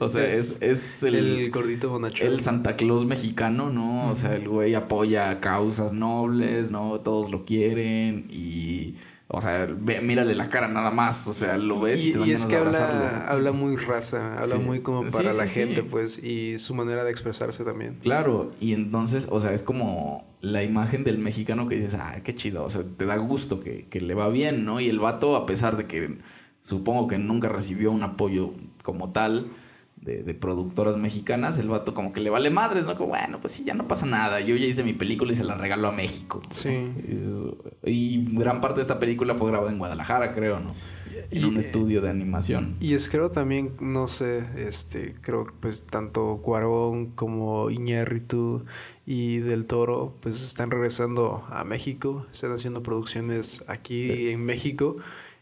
O sea, es, es el, El gordito bonachón. el Santa Claus mexicano, ¿no? O sea, el güey apoya causas nobles, ¿no? Todos lo quieren y... O sea, ve- mírale la cara nada más. O sea, lo ves y, Y, te dan y es que habla, habla muy raza, habla Sí. muy como para sí, la sí. gente, pues, y su manera de expresarse también. Claro, y entonces, o sea, es como la imagen del mexicano que dices, ah, qué chido, o sea, te da gusto que, que le va bien, ¿no? Y el vato, a pesar de que supongo que nunca recibió un apoyo como tal de, de productoras mexicanas, el vato como que le vale madres, ¿no? Como, bueno, pues sí, ya no pasa nada, yo ya hice mi película y se la regalo a México. Sí. Y gran parte de esta película fue grabada en Guadalajara, creo, ¿no? En Y- un estudio de animación. Y es creo también, no sé, este, creo que pues tanto Cuarón como Iñárritu y Del Toro pues están regresando a México, están haciendo producciones aquí en México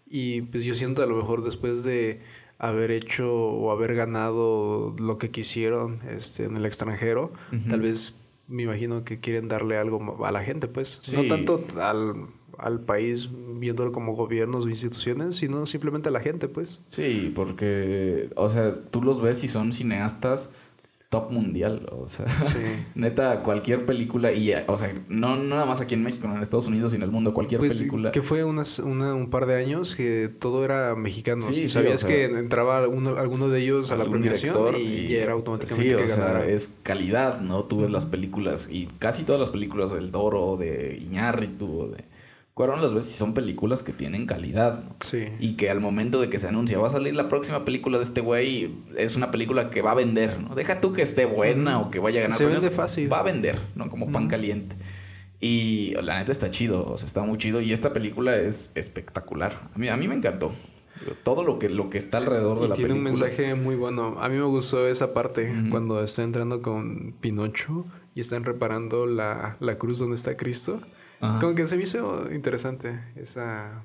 y pues yo siento a lo mejor después de haber hecho o haber ganado lo que quisieron este, en el extranjero, tal vez me imagino que quieren darle algo a la gente, pues. Sí. No tanto al, al país viéndolo como gobiernos o instituciones, sino simplemente a la gente, pues. Sí, porque, o sea, tú los ves y son cineastas top mundial, o sea, Sí. neta, cualquier película, y, eh, o sea, no, no nada más aquí en México, no en Estados Unidos, sino en el mundo, cualquier Pues película. que fue unas, una- un par de años que todo era mexicano. Sí, sí, Sabías o sea, que entraba uno, alguno de ellos a la premiación y, era automáticamente sí, que o sea, ganara. es calidad, ¿no? Tú ves las películas y casi todas las películas del Toro, de Iñárritu, de Cuarón las y son películas que tienen calidad, ¿no? Sí. Y que al momento de que se anuncia, va a salir la próxima película de este güey, es una película que va a vender, ¿no? Deja tú que esté buena o que vaya a ganar Se premios, vende fácil. Va a vender, ¿no? Como pan caliente. Y la neta está chido, o sea, está muy chido. Y esta película es espectacular. A mí, a mí me encantó. Todo lo que, lo que está alrededor de la tiene un película. mensaje muy bueno. A mí me gustó esa parte cuando está entrando con Pinocho y están reparando la, la cruz donde está Cristo. Ajá. Como que se me hizo interesante esa,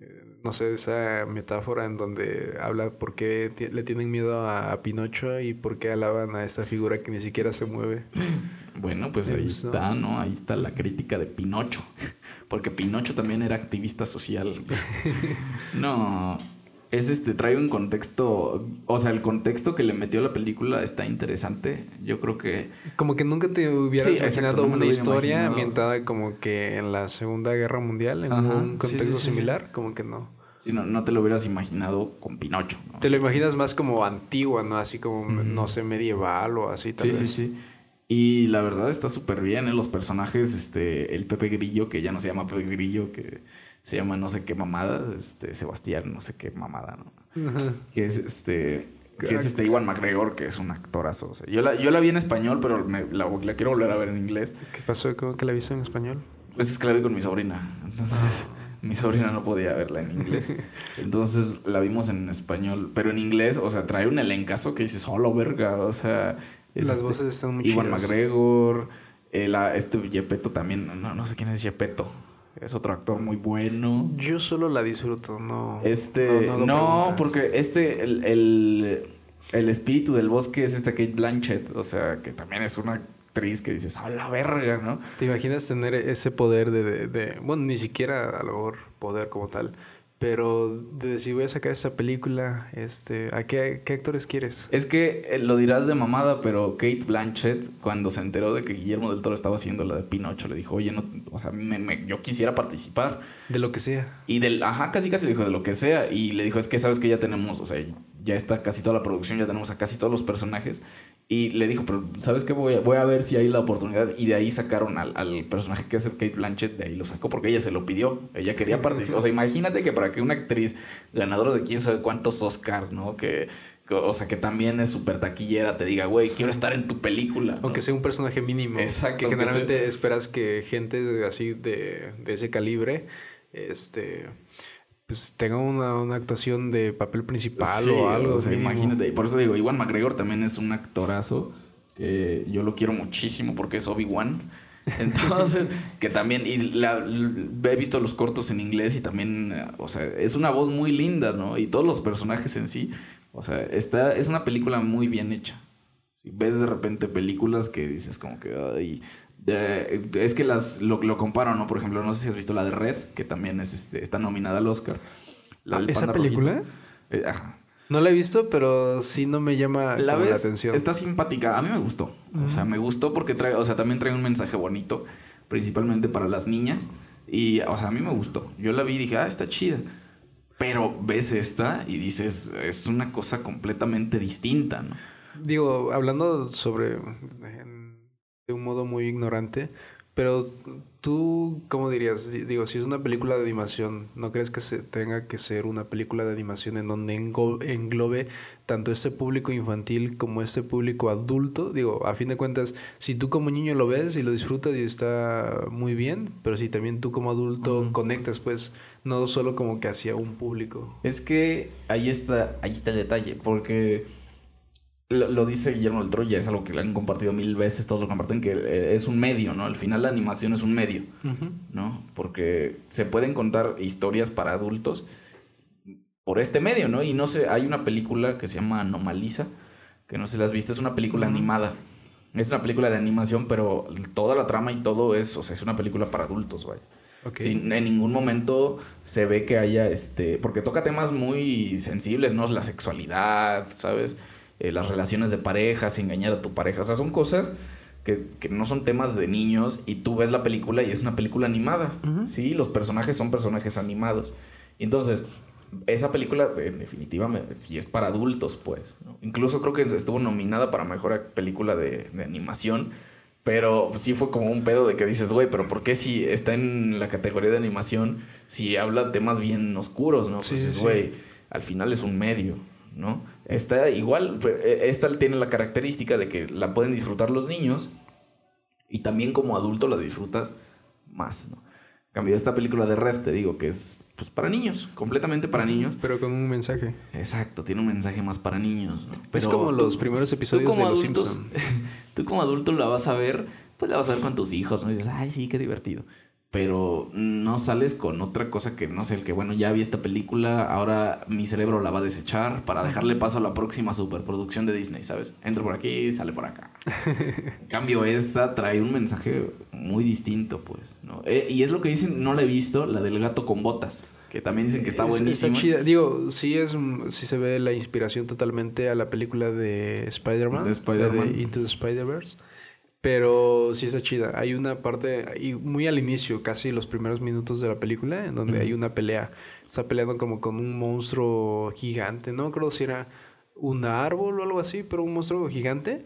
eh, no sé, esa metáfora en donde habla por qué le tienen miedo a, a Pinocho y por qué alaban a esta figura que ni siquiera se mueve. Bueno, pues ahí gustó. está, ¿no? Ahí está la crítica de Pinocho. Porque Pinocho también era activista social. No, es este, trae un contexto, o sea, el contexto que le metió la película está interesante. Yo creo que Como que nunca te hubieras Sí, imaginado no una historia imaginado. ambientada como que en la Segunda Guerra Mundial, en Ajá, un sí, contexto sí, sí, sí. similar, como que no. si no, no te lo hubieras imaginado con Pinocho. ¿no? Te lo imaginas más como antigua, ¿no? Así como, no sé, medieval o así tal Sí, vez. sí, sí. Y la verdad está súper bien, ¿eh? Los personajes, este, el Pepe Grillo, que ya no se llama Pepe Grillo, que se llama no sé qué mamada, este, Sebastián, no sé qué mamada, ¿no? Ajá. que es este que es este Iwan McGregor que es un actorazo o sea, yo la yo la vi en español pero me- la, la quiero volver a ver en inglés ¿Qué pasó? ¿Cómo que la viste en español? pues es que la vi con mi sobrina entonces mi sobrina no podía verla en inglés entonces la vimos en español pero en inglés o sea trae un elencazo que dices hola verga o sea es Las este voces están muy Iwan. McGregor el, ah, este Gepetto también no, no sé quién es Gepetto es otro actor muy bueno Yo solo la disfruto, no. Este, no, preguntas. porque este, el, el, el espíritu del bosque es esta Kate Blanchett, o sea, que también es una actriz que dices, a la verga, ¿no? ¿Te imaginas tener ese poder de, de- de- Bueno, ni siquiera a lo mejor poder como tal. Pero de decir, voy a sacar esta película, este, ¿a qué, qué actores quieres? Es que eh, lo dirás de mamada, pero Kate Blanchett, cuando se enteró de que Guillermo del Toro estaba haciendo la de Pinocho, le dijo, oye, no, o sea, me- me- yo quisiera participar. De lo que sea. Y del, ajá, casi casi le dijo de lo que sea. Y le dijo, es que sabes que ya tenemos, o sea, ya está casi toda la producción, ya tenemos a casi todos los personajes. Y le dijo, pero ¿sabes qué? Voy a, voy a ver si hay la oportunidad. Y de ahí sacaron al, al personaje que hace Kate Blanchett, de ahí lo sacó porque ella se lo pidió. Ella quería participar. O sea, imagínate que para que una actriz ganadora de quién sabe cuántos Oscars, ¿no? Que, o sea, que también es súper taquillera, te diga, güey, quiero estar en tu película. ¿no? Aunque sea un personaje mínimo. Exacto, Que que generalmente esperas que gente así de, de ese calibre, este, pues tenga una, una actuación de papel principal Sí, o algo. O sea, mínimo. imagínate. Y por eso digo, Iwan McGregor también es un actorazo que yo lo quiero muchísimo porque es Obi-Wan. Entonces, que también, y la- he visto los cortos en inglés y también, o sea, es una voz muy linda, ¿no? Y todos los personajes en sí, o sea, está, es una película muy bien hecha. Si ves de repente películas que dices como que, ay, Eh, es que las lo, lo, comparo, ¿no? Por ejemplo, no sé si has visto la de Red, que también es, este, está nominada al Oscar. La, ¿Esa película? Eh, ajá. No la he visto, pero sí no me llama la, la atención. Está simpática. A mí me gustó. O sea, me gustó porque trae, o sea, también trae un mensaje bonito, principalmente para las niñas. Y, o sea, a mí me gustó. Yo la vi y dije, ah, está chida. Pero ves esta y dices, es una cosa completamente distinta, ¿no? Digo, hablando sobre de un modo muy ignorante, pero tú, ¿cómo dirías? Digo, si es una película de animación, ¿no crees que se tenga que ser una película de animación en donde englobe tanto este público infantil como este público adulto? Digo, a fin de cuentas, si tú como niño lo ves y lo disfrutas y está muy bien, pero si también tú como adulto conectas, pues no solo como que hacia un público. Es que ahí está, ahí está el detalle, porque lo, dice Guillermo del Toro, ya es algo que le han compartido mil veces, todos lo comparten, que eh, es un medio, ¿no? Al final la animación es un medio, ¿no? Porque se pueden contar historias para adultos por este medio, ¿no? Y no sé, hay una película que se llama Anomaliza, que no se las viste, es una película animada. Es una película de animación, pero toda la trama y todo es, o sea, es una película para adultos, güey. en ningún momento se ve que haya este. Porque toca temas muy sensibles, ¿no? La sexualidad, ¿sabes? Eh, las relaciones de parejas, engañar a tu pareja. O sea, son cosas que, no son temas de niños y tú ves la película y es una película animada. Sí, los personajes son personajes animados. Entonces, esa película, en definitiva, si es para adultos, pues. Incluso creo que estuvo nominada para mejor película de, animación. Pero sí fue como un pedo de que dices, güey, pero ¿por qué si está en la categoría de animación si habla temas bien oscuros, no? pues, güey, al final es un medio. ¿No? Esta igual, e, esta tiene la característica de que la pueden disfrutar los niños y también como adulto la disfrutas más, ¿no? cambio, esta película de Red, te digo que es pues, para niños, completamente para niños. Pero con un mensaje. Exacto, tiene un mensaje más para niños. es como los primeros episodios de Los Simpsons. tú como adulto la vas a ver, pues la vas a ver con tus hijos, ¿no? Y dices, ay, sí, qué divertido pero no sales con otra cosa que no sé, el que bueno, ya vi esta película, ahora mi cerebro la va a desechar para dejarle paso a la próxima superproducción de Disney, ¿sabes? Entra por aquí, sale por acá. en cambio, esta trae un mensaje muy distinto, pues, ¿no? Eh, y es lo que dicen, no la he visto, la del gato con botas. Que también dicen que está buenísima. Digo, sí es sí se ve la inspiración totalmente a la película de Spider-Man. De Spider-Man. Into the Spider-Verse. Pero sí está chida. Hay una parte, y muy al inicio, casi los primeros minutos de la película, en donde hay una pelea. Está peleando como con un monstruo gigante. No acuerdo si era un árbol o algo así, pero un monstruo gigante.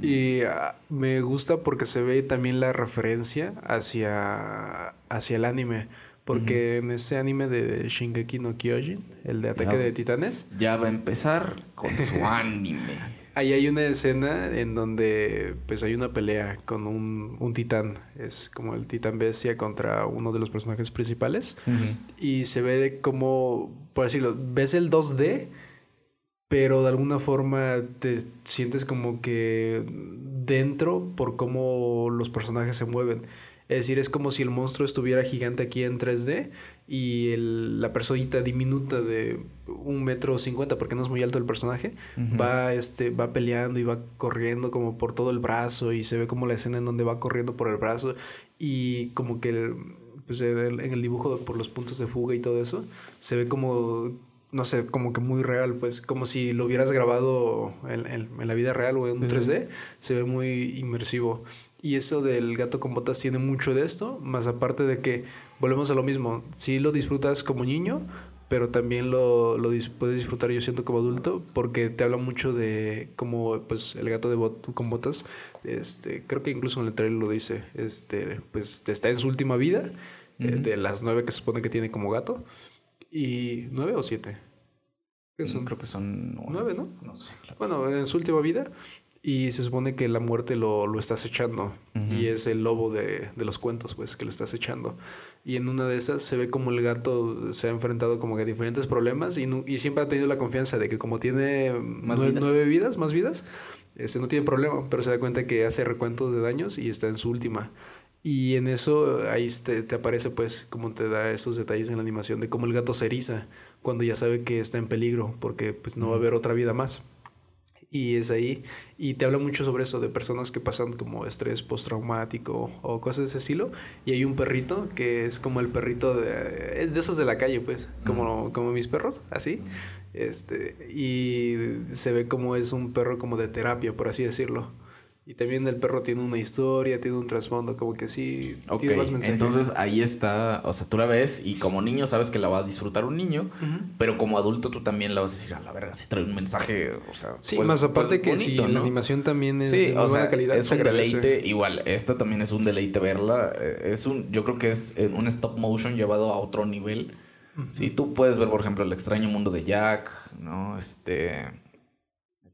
Y ah, me gusta porque se ve también la referencia hacia, hacia el anime. Porque en ese anime de Shingeki no Kyojin, el de Ataque de Titanes. Ya va a empezar con su anime. Ahí hay una escena en donde pues hay una pelea con un, un titán. Es como el titán bestia contra uno de los personajes principales. Y se ve como, por decirlo, ves el 2D, pero de alguna forma te sientes como que dentro por cómo los personajes se mueven. Es decir, es como si el monstruo estuviera gigante aquí en 3D y el, la personita diminuta de un metro cincuenta, porque no es muy alto el personaje, va, este, va peleando y va corriendo como por todo el brazo y se ve como la escena en donde va corriendo por el brazo y como que pues, en el dibujo por los puntos de fuga y todo eso, se ve como no sé, como que muy real, pues como si lo hubieras grabado en, en, la vida real o en 3D, se ve muy inmersivo. Y eso del gato con botas tiene mucho de esto, más aparte de que volvemos a lo mismo, si lo disfrutas como niño, pero también lo, lo puedes disfrutar yo siento como adulto porque te habla mucho de cómo pues el gato de con botas este creo que incluso en el trailer lo dice este pues está en su última vida eh, de las nueve que se supone que tiene como gato y nueve o siete son? creo que son nueve, ¿no? No sé. Bueno, en su última vida y se supone que la muerte lo, lo está acechando. Y es el lobo de, de, los cuentos, pues, que lo está acechando. Y en una de esas se ve como el gato se ha enfrentado como que a diferentes problemas y, y siempre ha tenido la confianza de que como tiene nueve, vidas? más vidas, este, no tiene problema, pero se da cuenta que hace recuentos de daños y está en su última. Y en eso ahí te, te, aparece pues como te da esos detalles en la animación de cómo el gato se eriza cuando ya sabe que está en peligro porque pues no va a haber otra vida más Y es ahí. Y te habla mucho sobre eso, de personas que pasan como estrés postraumático o cosas de ese estilo. Y hay un perrito que es como el perrito de... Es de esos de la calle, pues. Como, como mis perros, así. Este, y se ve como es un perro como de terapia, por así decirlo. Y también el perro tiene una historia, tiene un trasfondo, como que sí. Ok, entonces ahí está, o sea, tú la ves y como niño sabes que la va a disfrutar un niño, pero como adulto tú también la vas a decir, a la verga, si trae un mensaje, o sea. Sí, pues, más aparte pues, que si la animación también es de buena calidad. Es un deleite, igual, esta también es un deleite verla. Eh, es un, yo creo que es eh, un stop motion llevado a otro nivel. Sí, tú puedes ver, por ejemplo, El extraño mundo de Jack, ¿no? Este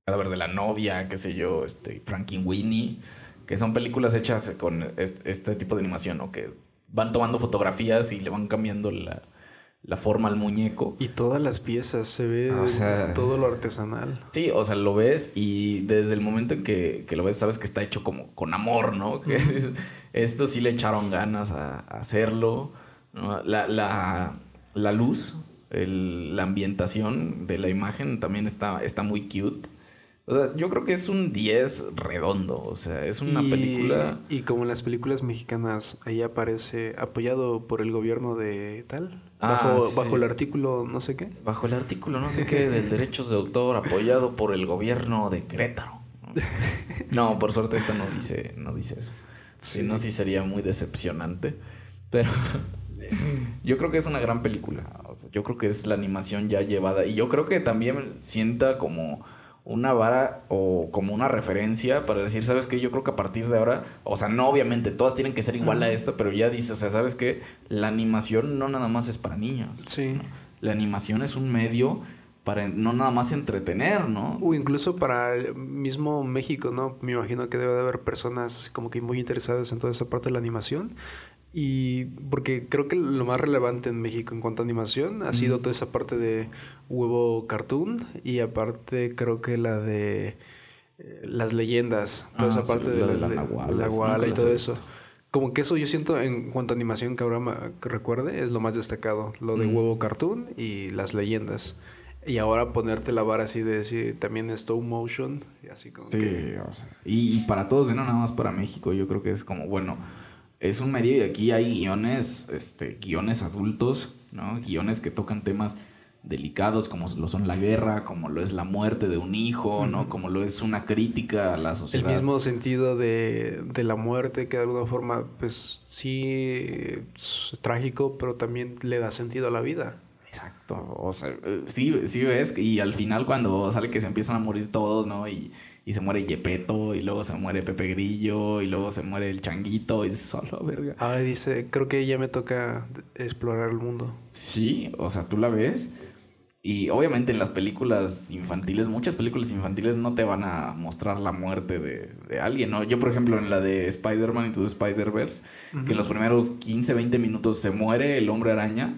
cadáver de la novia, qué sé yo, este, Winnie, que son películas hechas con este, tipo de animación, ¿no? Que van tomando fotografías y le van cambiando la, forma al muñeco. Y todas las piezas, se ve todo lo artesanal. Sí, o sea, lo ves y desde el momento en que, lo ves sabes que está hecho como con amor, ¿no? Que esto sí le echaron ganas a, hacerlo. La, la, la, luz, la ambientación de la imagen también está, está muy cute. O sea, yo creo que es un 10 redondo. O sea, es una película. Y como en las películas mexicanas, ahí aparece apoyado por el gobierno de tal. Ah, bajo, bajo el artículo no sé qué. Bajo el artículo no sé qué del derechos de autor apoyado por el gobierno de Querétaro. No, por suerte esta no dice, no dice eso. Si no, sí sería muy decepcionante. Pero yo creo que es una gran película. O sea, yo creo que es la animación ya llevada. Y yo creo que también sienta como una vara o como una referencia para decir, ¿sabes qué? Yo creo que a partir de ahora, o sea, no obviamente todas tienen que ser igual a esta, pero ya dice, o sea, ¿sabes qué? La animación no nada más es para niños. Sí. La animación es un medio para no nada más entretener, ¿no? O incluso para el mismo México, ¿no? Me imagino que debe de haber personas como que muy interesadas en toda esa parte de la animación y porque creo que lo más relevante en México en cuanto a animación ha sido toda esa parte de huevo cartoon y aparte creo que la de eh, las leyendas, toda esa ah, parte de, la, la, y todo eso. Como que eso yo siento en cuanto a animación que ahora me recuerde es lo más destacado, lo de huevo cartoon y las leyendas. Y ahora ponerte la vara así de decir también stop motion y así como sí, y, y, para todos, no nada más para México, yo creo que es como, bueno, es un medio y aquí hay guiones, este, guiones adultos, ¿no? Guiones que tocan temas delicados como lo son la guerra, como lo es la muerte de un hijo, ¿no? Como lo es una crítica a la sociedad. El mismo sentido de, de la muerte que de alguna forma, pues sí, es trágico, pero también le da sentido a la vida. Exacto, o sea, sí, sí ves, y al final cuando sale que se empiezan a morir todos, ¿no? Y y se muere Yepeto, y luego se muere Pepe Grillo, y luego se muere el Changuito, y solo, verga. Ah, dice, creo que ya me toca explorar el mundo. Sí, o sea, tú la ves. Y obviamente en las películas infantiles, muchas películas infantiles no te van a mostrar la muerte de, de alguien, ¿no? Yo, por ejemplo, en la de Spider-Man y the Spider-Verse, que en los primeros 15, 20 minutos se muere el hombre araña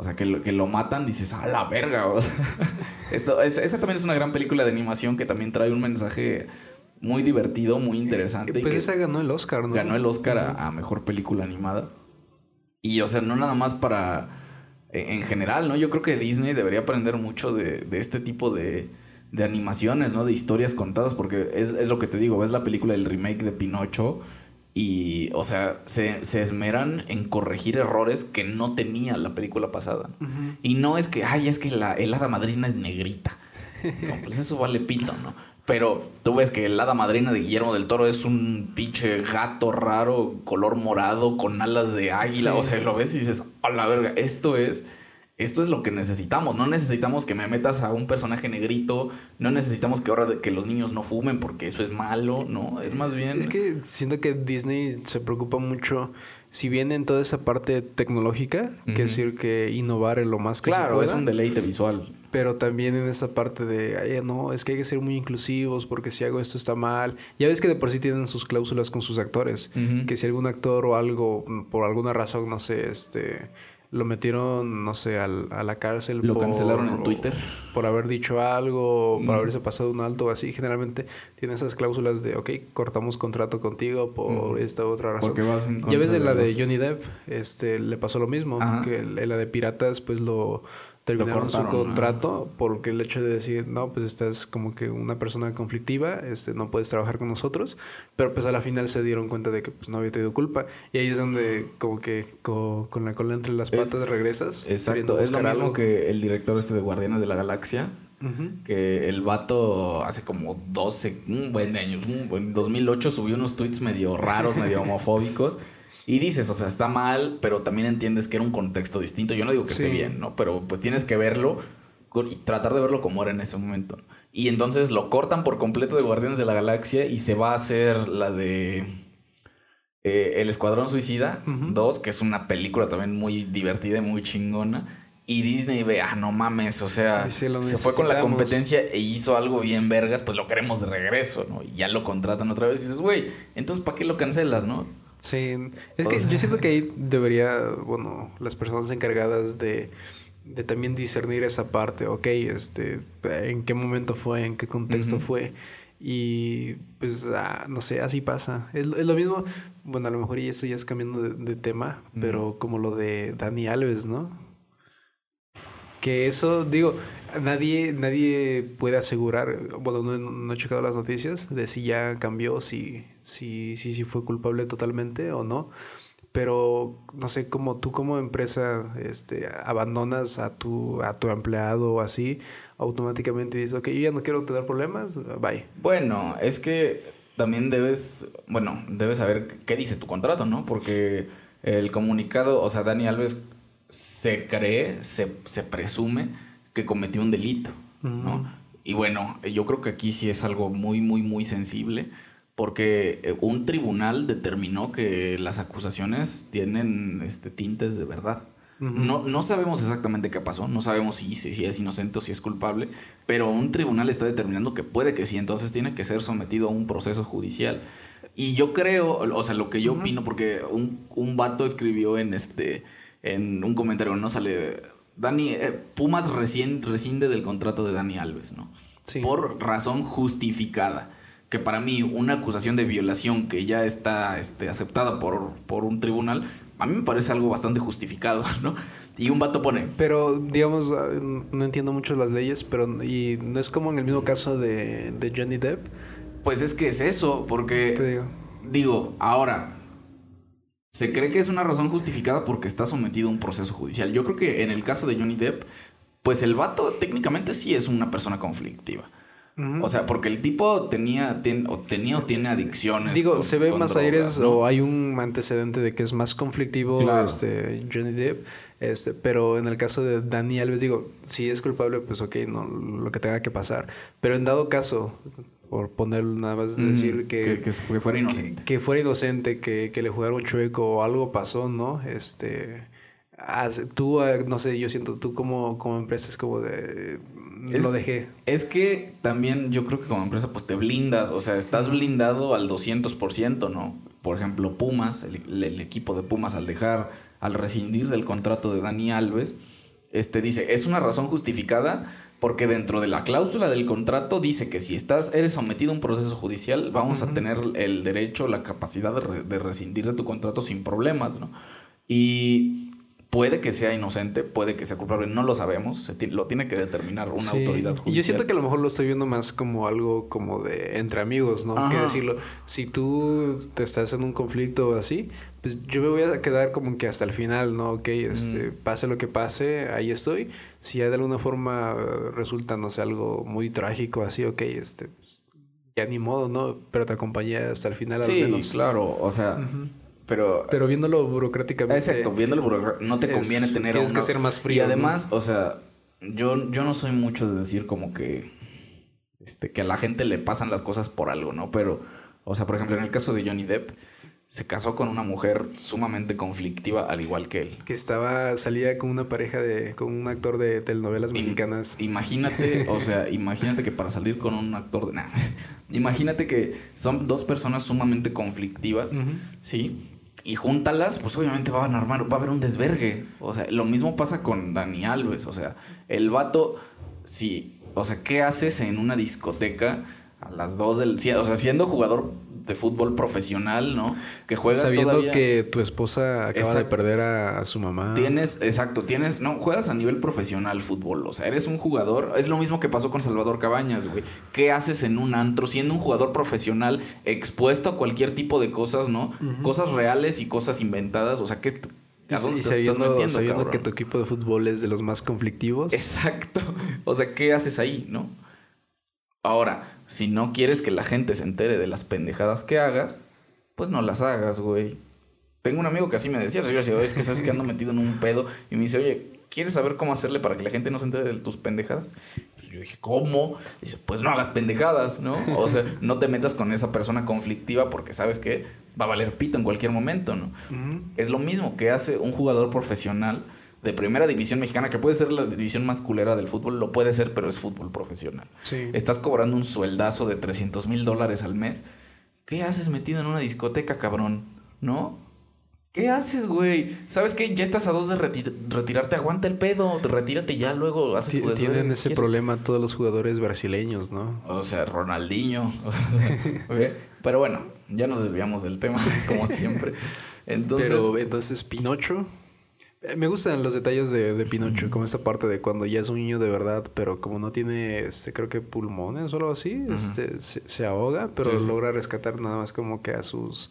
o sea, que lo, que lo matan, dices, a la verga. esto, es, esa también es una gran película de animación que también trae un mensaje muy divertido, muy interesante. Pues esa ganó el Oscar, ¿no? Ganó el Oscar a, mejor película animada. Y, o sea, no nada más para. E, en general, ¿no? Yo creo que Disney debería aprender mucho de, de este tipo de, de, animaciones, ¿no? De historias contadas, porque es, es, lo que te digo, ves la película del remake de Pinocho y, o sea, se, esmeran en corregir errores que no tenía la película pasada. Y no es que, ay, es que la, el hada madrina es negrita. No, pues eso vale pito, ¿no? Pero tú ves que el hada madrina de Guillermo del Toro es un pinche gato raro, color morado, con alas de águila. O sea, lo ves y dices, a la verga, esto es esto es lo que necesitamos. No necesitamos que me metas a un personaje negrito. No necesitamos que ahora que los niños no fumen porque eso es malo, ¿no? Es más bien. Es que siento que Disney se preocupa mucho. Si bien en toda esa parte tecnológica, que es decir, que innovar en lo más que claro, es un deleite visual. Pero también en esa parte de, Ay, no, es que hay que ser muy inclusivos porque si hago esto está mal. Ya ves que de por sí tienen sus cláusulas con sus actores. Que si algún actor o algo, por alguna razón, no sé, este lo metieron, no sé, al, a la cárcel. Lo cancelaron en Twitter. Por haber dicho algo, por haberse pasado un alto o así. Generalmente tiene esas cláusulas de, ok, cortamos contrato contigo por esta otra razón. Porque vas en ya ves de la de Johnny Depp, este, le pasó lo mismo. Que la de Piratas, pues lo terminaron su contrato porque el hecho de decir, no, pues estás como que una persona conflictiva, este, no puedes trabajar con nosotros, pero pues a la final se dieron cuenta de que pues no había tenido culpa y ahí es donde como que co- con, la cola entre las Es- patas regresas. Exacto, es lo mismo algo. que el director este de Guardianes de la Galaxia, Ujú. que el vato hace como 12, un buen de años, un buen- 2008 subió unos tweets medio raros, medio homofóbicos. Y dices, o sea, está mal, pero también entiendes que era un contexto distinto. Yo no digo que esté bien, ¿no? Pero pues tienes que verlo y tratar de verlo como era en ese momento. Y entonces lo cortan por completo de Guardianes de la Galaxia y se va a hacer la de eh, El Escuadrón Suicida Ujú. 2, que es una película también muy divertida y muy chingona. Y Disney ve, ah, no mames, o sea, se fue con la competencia e hizo algo bien vergas, pues lo queremos de regreso, ¿no? Y ya lo contratan otra vez y dices, güey, entonces ¿para qué lo cancelas, no? Sí, es O que sea- yo siento que ahí debería, bueno, las personas encargadas de, de también discernir esa parte, ok, este, en qué momento fue, en qué contexto fue. Y pues, ah, no sé, así pasa. Es, es lo mismo, bueno, a lo mejor y esto ya es cambiando de, de tema, pero como lo de Dani Alves, ¿no? Que eso, digo, nadie, nadie puede asegurar, bueno, no, no he checado las noticias de si ya cambió, si, si, si, si fue culpable totalmente o no. Pero no sé cómo tú como empresa este, abandonas a tu, a tu empleado o así, automáticamente dices, ok, yo ya no quiero tener problemas, bye. Bueno, es que también debes, bueno, debes saber qué dice tu contrato, ¿no? Porque el comunicado, o sea, Dani Alves se cree, se, se presume que cometió un delito, ¿no? Ujú. Y bueno, yo creo que aquí sí es algo muy, muy, muy sensible, porque eh, un tribunal determinó que las acusaciones tienen este, tintes de verdad. No, no sabemos exactamente qué pasó, no sabemos si, si, si es inocente o si es culpable, pero un tribunal está determinando que puede que sí, entonces tiene que ser sometido a un proceso judicial. Y yo creo, o sea, lo que yo opino, porque un, un vato escribió en este en un comentario, no sale. Dani, eh, Pumas recién rescinde del contrato de Dani Alves, ¿no? Sí. Por razón justificada. Que para mí, una acusación de violación que ya está este, aceptada por, por un tribunal, a mí me parece algo bastante justificado, ¿no? Y un vato pone, Pero, digamos, ah, no entiendo mucho las leyes, pero y no es como en el mismo caso de, de Johnny Depp. pues es que es eso, porque Te digo. Digo, ahora, se cree que es una razón justificada porque está sometido a un proceso judicial. Yo creo que en el caso de Johnny Depp, pues el vato técnicamente sí es una persona conflictiva. O sea, porque el tipo tenía, ten- o tenía o tiene adicciones. Digo, con- se ve más drogas, aires ¿no? o hay un antecedente de que es más conflictivo Claro. este Johnny Depp, este, pero en el caso de Dani Alves digo, si es culpable, pues ok, no lo que tenga que pasar, pero en dado caso, por poner nada más Mm, decir que, que, que fue- fuera inocente. que fuera inocente, que, que le jugaron chueco o algo pasó, ¿no? Este tú ah, no sé, yo siento tú como como empresa es como de Es- lo dejé. Es que también yo creo que como empresa pues te blindas, o sea, estás blindado al 200%, ¿no? Por ejemplo, Pumas, el, el equipo de Pumas al dejar, al rescindir del contrato de Dani Alves, este dice, es una razón justificada porque dentro de la cláusula del contrato dice que si estás, eres sometido a un proceso judicial, vamos a tener el derecho, la capacidad de, re- de rescindir de tu contrato sin problemas, ¿no? Y puede que sea inocente, puede que sea culpable, no lo sabemos, se lo tiene que determinar una Sí. autoridad judicial. Y yo siento que a lo mejor lo estoy viendo más como algo como de entre amigos, ¿no? Que decirlo, si tú te estás en un conflicto así, pues yo me voy a quedar como que hasta el final, ¿no? Ok, este, pase lo que pase, ahí estoy. Si ya de alguna forma resulta, no sé, algo muy trágico así, ok, este, pues, ya ni modo, ¿no? Pero te acompañé hasta el final al Sí, menos. claro, o sea, pero... Pero viéndolo burocráticamente. Exacto, viéndolo burocra- no te es- conviene tener tienes que ser más Y frío, ¿no? además, o sea, yo, yo no soy mucho de decir como que... Este, que a la gente le pasan las cosas por algo, ¿no? Pero, o sea, por ejemplo, en el caso de Johnny Depp, se casó con una mujer sumamente conflictiva, al igual que él. Que estaba, salía con una pareja de, con un actor de telenovelas mexicanas. Imagínate, o sea, imagínate que para salir con un actor de... Nah, imagínate que son dos personas sumamente conflictivas. ¿sí? Y júntalas, pues obviamente van a armar, va a haber un desvergue. O sea, lo mismo pasa con Dani Alves. O sea, el vato, sí, o sea, ¿qué haces en una discoteca a las 2 del... sí, O sea, siendo jugador de fútbol profesional, ¿no? Que juegas Sabiendo todavía... que tu esposa acaba de perder a, a su mamá. Tienes, exacto, tienes, no, juegas a nivel profesional fútbol, o sea, eres un jugador, es lo mismo que pasó con Salvador Cabañas, güey. ¿Qué haces en un antro siendo un jugador profesional expuesto a cualquier tipo de cosas, ¿no? Cosas reales y cosas inventadas, o sea, ¿qué, Y, ¿a dónde y sabiendo, metiendo, sabiendo que tu equipo de fútbol es de los más conflictivos. Exacto. O sea, ¿qué haces ahí, no? Ahora, si no quieres que la gente se entere de las pendejadas que hagas, pues no las hagas, güey. Tengo un amigo que así me decía, yo decía, "Oye, es que sabes que ando metido en un pedo y me dice, oye, ¿quieres saber cómo hacerle para que la gente no se entere de tus pendejadas? Pues yo dije, ¿cómo? Dice, pues no hagas pendejadas, ¿no? O sea, no te metas con esa persona conflictiva porque sabes que va a valer pito en cualquier momento, ¿no? Es lo mismo que hace un jugador profesional de primera división mexicana, que puede ser la división más culera del fútbol, lo puede ser, pero es fútbol profesional. Sí. Estás cobrando un sueldazo de 300 mil dólares al mes. ¿Qué haces metido en una discoteca, cabrón? ¿No? ¿Qué haces, güey? ¿Sabes qué? Ya estás a dos de reti- retirarte. Aguanta el pedo. Retírate ya, luego haces tu Tienen ese quieres. problema todos los jugadores brasileños, ¿no? O sea, Ronaldinho. O sea, ok. Pero bueno, ya nos desviamos del tema, como siempre. Entonces, Pero entonces Pinocho. Eh, Me gustan los detalles de, de Pinocho, como esta parte de cuando ya es un niño de verdad, pero como no tiene, este, creo que pulmones o algo así, este, se, se ahoga, pero Sí, sí. logra rescatar nada más como que a sus,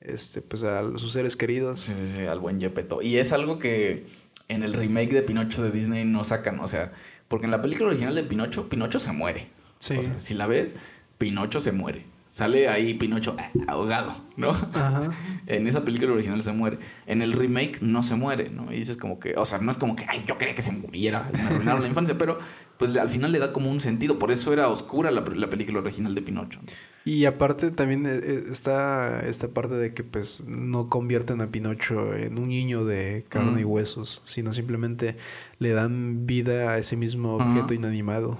este, pues a sus seres queridos. Sí, sí, sí, al buen Gepetto. Y es algo que en el remake de Pinocho de Disney no sacan. O sea, porque en la película original de Pinocho, Pinocho se muere. Sí. O sea, si la ves, Pinocho se muere. Sale ahí Pinocho ah, ahogado, ¿no? Ajá. En esa película original se muere. En el remake no se muere, ¿no? Y dices como que, o sea, no es como que, ay, yo quería que se muriera, me arruinaron la infancia, pero pues al final le da como un sentido. Por eso era oscura la, la película original de Pinocho. Y aparte también eh, eh, está esta parte de que pues no convierten a Pinocho en un niño de carne y huesos, sino simplemente le dan vida a ese mismo objeto inanimado.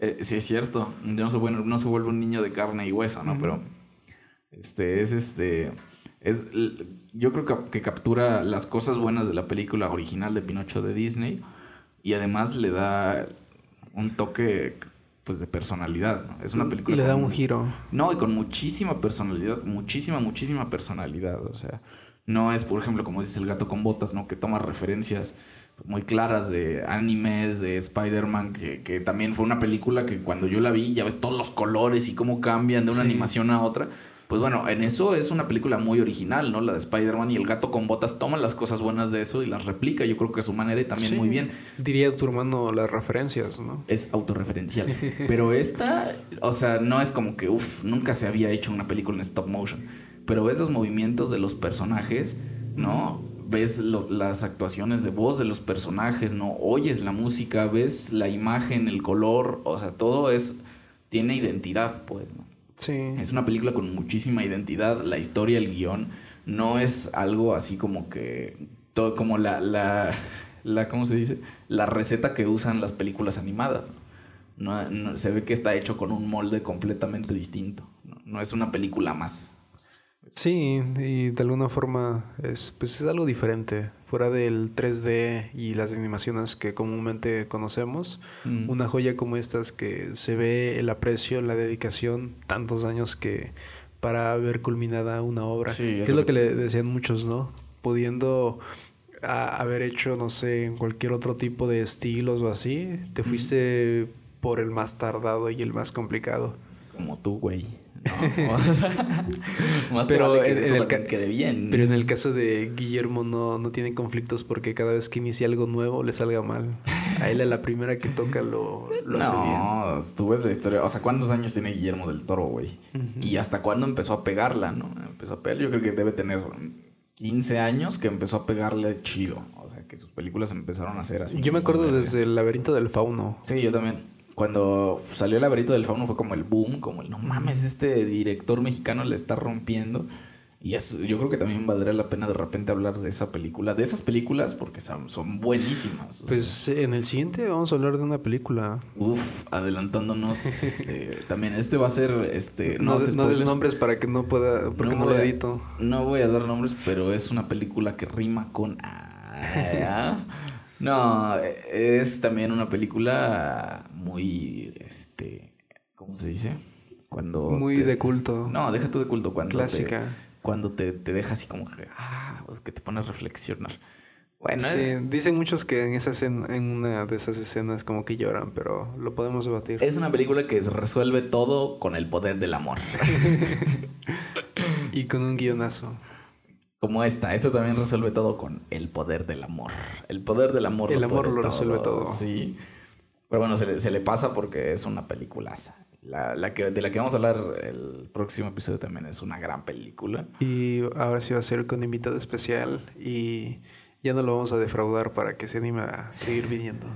Eh, sí, es cierto. No se, vuelve, no se vuelve un niño de carne y hueso, ¿no? Pero este es este. Es, yo creo que, que captura las cosas buenas de la película original de Pinocho de Disney y además le da un toque pues de personalidad. ¿no? Es una película Le da un giro. no, y con muchísima personalidad, muchísima, muchísima personalidad. O sea, no es, por ejemplo, como dices el gato con botas, ¿no? Que toma referencias muy claras de animes, de Spider-Man, que, que también fue una película que cuando yo la vi, ya ves todos los colores y cómo cambian de una Sí. animación a otra. Pues bueno, en eso es una película muy original, ¿no? La de Spider-Man y el gato con botas toma las cosas buenas de eso y las replica, yo creo que a su manera y también Sí. muy bien. Diría tu hermano las referencias, ¿no? Es autorreferencial. Pero esta, o sea, no es como que, uff, nunca se había hecho una película en stop motion. Pero ves los movimientos de los personajes, ¿no? Ves lo- las actuaciones de voz de los personajes, ¿no? Oyes la música, ves la imagen, el color, o sea, todo es, tiene identidad, pues, ¿no? Sí. Es una película con muchísima identidad. La historia, el guion, no es algo así como que. Todo, como la, la, la. ¿Cómo se dice? La receta que usan las películas animadas. No, no- se ve que está hecho con un molde completamente distinto. No es una película más. Sí, y de alguna forma es, pues es algo diferente. Fuera del 3D y las animaciones que comúnmente conocemos, Mm. una joya como estas que se ve el aprecio, la dedicación, tantos años que para ver culminada una obra. Sí, que es es lo que que- le decían muchos, ¿no? Pudiendo a- haber hecho, no sé, en cualquier otro tipo de estilos o así, te fuiste por el más tardado y el más complicado. Como tú, güey. No, o sea, más Pero que en- en el quede bien. Pero en el caso de Guillermo no, no tiene conflictos porque cada vez que inicia algo nuevo le salga mal. A él a la primera que toca lo, lo hace bien. No, tú ves la historia. O sea, ¿cuántos años tiene Guillermo del Toro, güey? Y hasta cuándo empezó a pegarla, ¿no? Empezó a pegar. Yo creo que debe tener 15 años que empezó a pegarle chido. O sea, que sus películas empezaron a ser así. Yo me acuerdo desde el laberinto del fauno. Sí, yo también. Cuando salió el laberinto del fauno fue como el boom, como el no mames, este director mexicano le está rompiendo. Y es, yo creo que también valdría la pena de repente hablar de esa película, de esas películas, porque son, son buenísimas. Pues sea. en el siguiente vamos a hablar de una película. Uf, adelantándonos. eh, también este va a ser este. No, No, no des nombres para que no pueda, porque no, voy lo a- edito. No voy a dar nombres, pero es una película que rima con. A. No, es también una película muy. Este. ¿Cómo se dice? Cuando Muy te- de culto. No, deja tú de culto. Cuando Clásica. Te, cuando te, te deja así como que, ah, que te pone a reflexionar. Bueno, Sí, eh, dicen muchos que en esa escena- en una de esas escenas como que lloran, pero lo podemos debatir. es una película que se resuelve todo con el poder del amor. Y con un guionazo. Como esta, esta también resuelve todo con el poder del amor. El poder del amor. El amor lo resuelve todo. Sí. Pero bueno, se le, se le pasa porque es una peliculaza. La, la que, de la que vamos a hablar el próximo episodio también es una gran película. Y ahora sí va a ser con invitado especial y ya no lo vamos a defraudar para que se anime a seguir viniendo.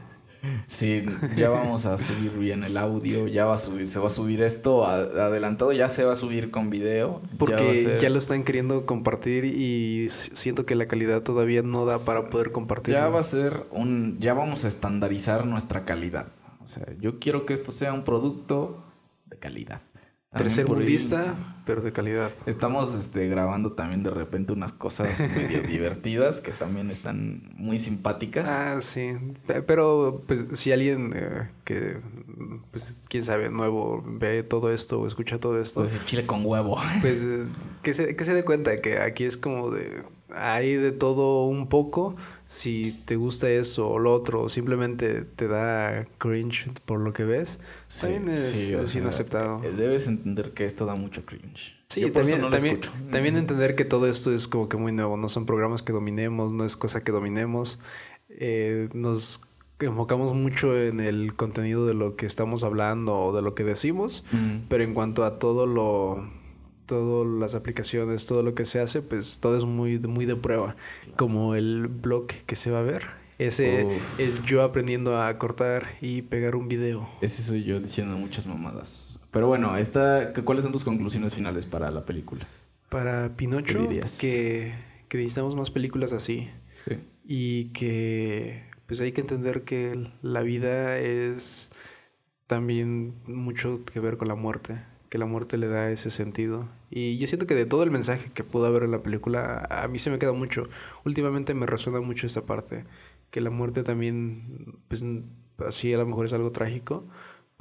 Sí, ya vamos a subir bien el audio, ya va a subir, se va a subir esto a- adelantado, ya se va a subir con video. ya Porque ser- ya, lo están queriendo compartir y siento que la calidad todavía no da para poder compartirlo. Ya va a ser un. Ya vamos a estandarizar nuestra calidad. O sea, yo quiero que esto sea un producto de calidad. Tercer mundista, pero de calidad. Estamos este, grabando también de repente unas cosas medio divertidas que también están muy simpáticas. Ah, sí. Pe- Pero, pues, si alguien eh, que, pues, quién sabe, nuevo ve todo esto o escucha todo esto, Pues chile con huevo. pues, eh, que se, que se dé cuenta que aquí es como de... Hay de todo un poco. Si te gusta eso o lo otro, o simplemente te da cringe por lo que ves, Sí, también es, sí, o es sea, inaceptado. eh, Debes entender que esto da mucho cringe. Sí, Yo por eso también, no también entender que todo esto es como que muy nuevo, no son programas que dominemos, no es cosa que dominemos. Eh, nos enfocamos mucho en el contenido de lo que estamos hablando o de lo que decimos, Mm. pero en cuanto a todo lo, todas las aplicaciones, todo lo que se hace, pues todo es muy, muy de prueba, como el blog que se va a ver. Ese Uf. es yo aprendiendo a cortar y pegar un video. Ese soy yo diciendo muchas mamadas. Pero bueno, esta, ¿cuáles son tus conclusiones finales para la película? Para Pinocho, que, que necesitamos más películas así. Sí. y que pues hay que entender que la vida es también mucho que ver con la muerte, que la muerte le da ese sentido. Y yo siento que de todo el mensaje que pudo haber en la película, a mí se me queda mucho. Últimamente me resuena mucho esta parte, que la muerte también, pues sí, a lo mejor es algo trágico,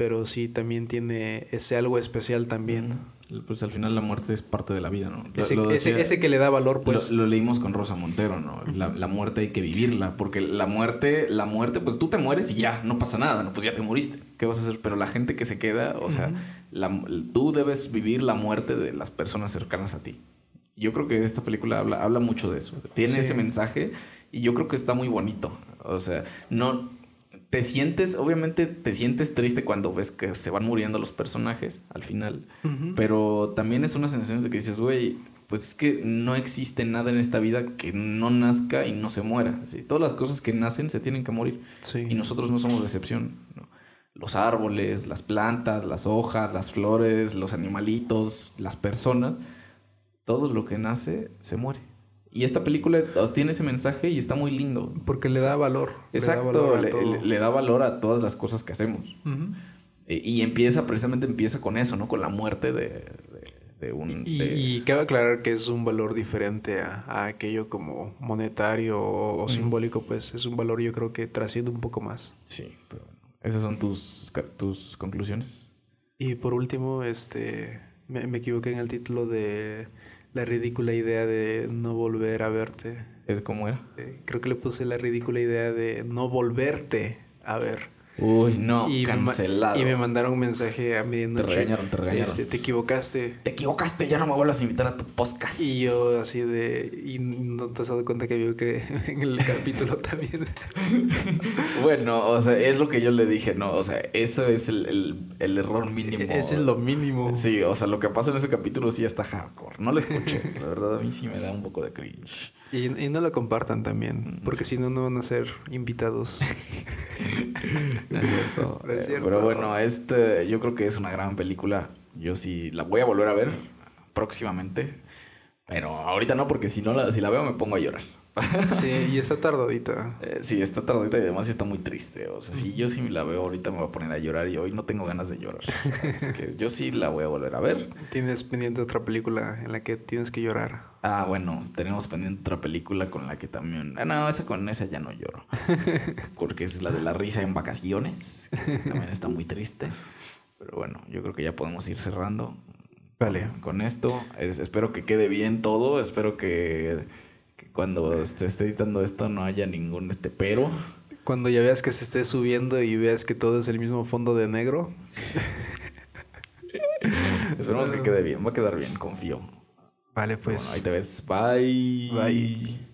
pero sí también tiene ese algo especial también. Pues al final la muerte es parte de la vida, ¿no? Lo- Ese, lo ese- decía- ese que le da valor, pues. Lo, lo leímos con Rosa Montero, ¿no? La, la muerte hay que vivirla, porque la muerte, la muerte, pues tú te mueres y ya, no pasa nada, ¿no? Pues ya te moriste, ¿qué vas a hacer? Pero la gente que se queda, o sea, la- tú debes vivir la muerte de las personas cercanas a ti. Yo creo que esta película habla, habla mucho de eso. Tiene Sí. ese mensaje y yo creo que está muy bonito. O sea, no te sientes, obviamente te sientes triste cuando ves que se van muriendo los personajes al final, pero también es una sensación de que dices, güey, pues es que no existe nada en esta vida que no nazca y no se muera. ¿sí? Todas las cosas que nacen se tienen que morir Sí. y nosotros no somos la excepción. ¿no? Los árboles, las plantas, las hojas, las flores, los animalitos, las personas, todo lo que nace se muere. Y esta película tiene ese mensaje y está muy lindo. Porque le da valor. le da Exacto, valor le, da valor a todas las cosas que hacemos. Ujú. E- Y empieza, precisamente empieza con eso, ¿no? Con la muerte de, de- de un... Y, de- y cabe aclarar que es un valor diferente a, a aquello como monetario o, o simbólico, pues es un valor yo creo que trasciende un poco más. Sí, pero bueno. Esas son tus, tus conclusiones. Y por último, este me, me equivoqué en el título de la ridícula idea de no volver a verte. ¿Es como era? Eh, creo que le puse la ridícula idea de no volverte a ver. Uy, no, y, cancelado. y me mandaron un mensaje a medianoche. Te regañaron, te regañaron. Este, te equivocaste. Te equivocaste, ya no me vuelvas a invitar a tu podcast. Y yo así de... Y no te has dado cuenta que vio que en el capítulo también... Bueno, o sea, es lo que yo le dije, ¿no? O sea, eso es el, el- el error mínimo. Ese es lo mínimo. Sí, o sea, lo que pasa en ese capítulo sí está hardcore. No lo escuché. La verdad, a mí sí me da un poco de cringe. Y, y no lo compartan también, porque si no, no van a ser invitados. No es cierto. No es Eh, cierto. Pero bueno, este, yo creo que es una gran película. Yo sí la voy a volver a ver próximamente. Pero ahorita no, porque si no la, si la veo me pongo a llorar. Sí, y está tardadita. Eh, sí, está tardita y además está muy triste. O sea, si yo sí la veo ahorita me voy a poner a llorar y hoy no tengo ganas de llorar. Así que yo sí la voy a volver a ver. Tienes pendiente otra película en la que tienes que llorar. Ah, bueno, tenemos pendiente otra película con la que también. Ah, no, esa con esa ya no lloro. Porque es la de la risa en vacaciones. que también está muy triste. Pero bueno, yo creo que ya podemos ir cerrando. Vale. Con esto, Es- espero que quede bien todo. Espero que, que cuando esté, esté editando esto no haya ningún este pero. Cuando ya veas que se esté subiendo y veas que todo es el mismo fondo de negro. Esperemos que quede bien. Va a quedar bien, confío. Vale, Pues, pues. bueno, ahí te ves. Bye. Bye.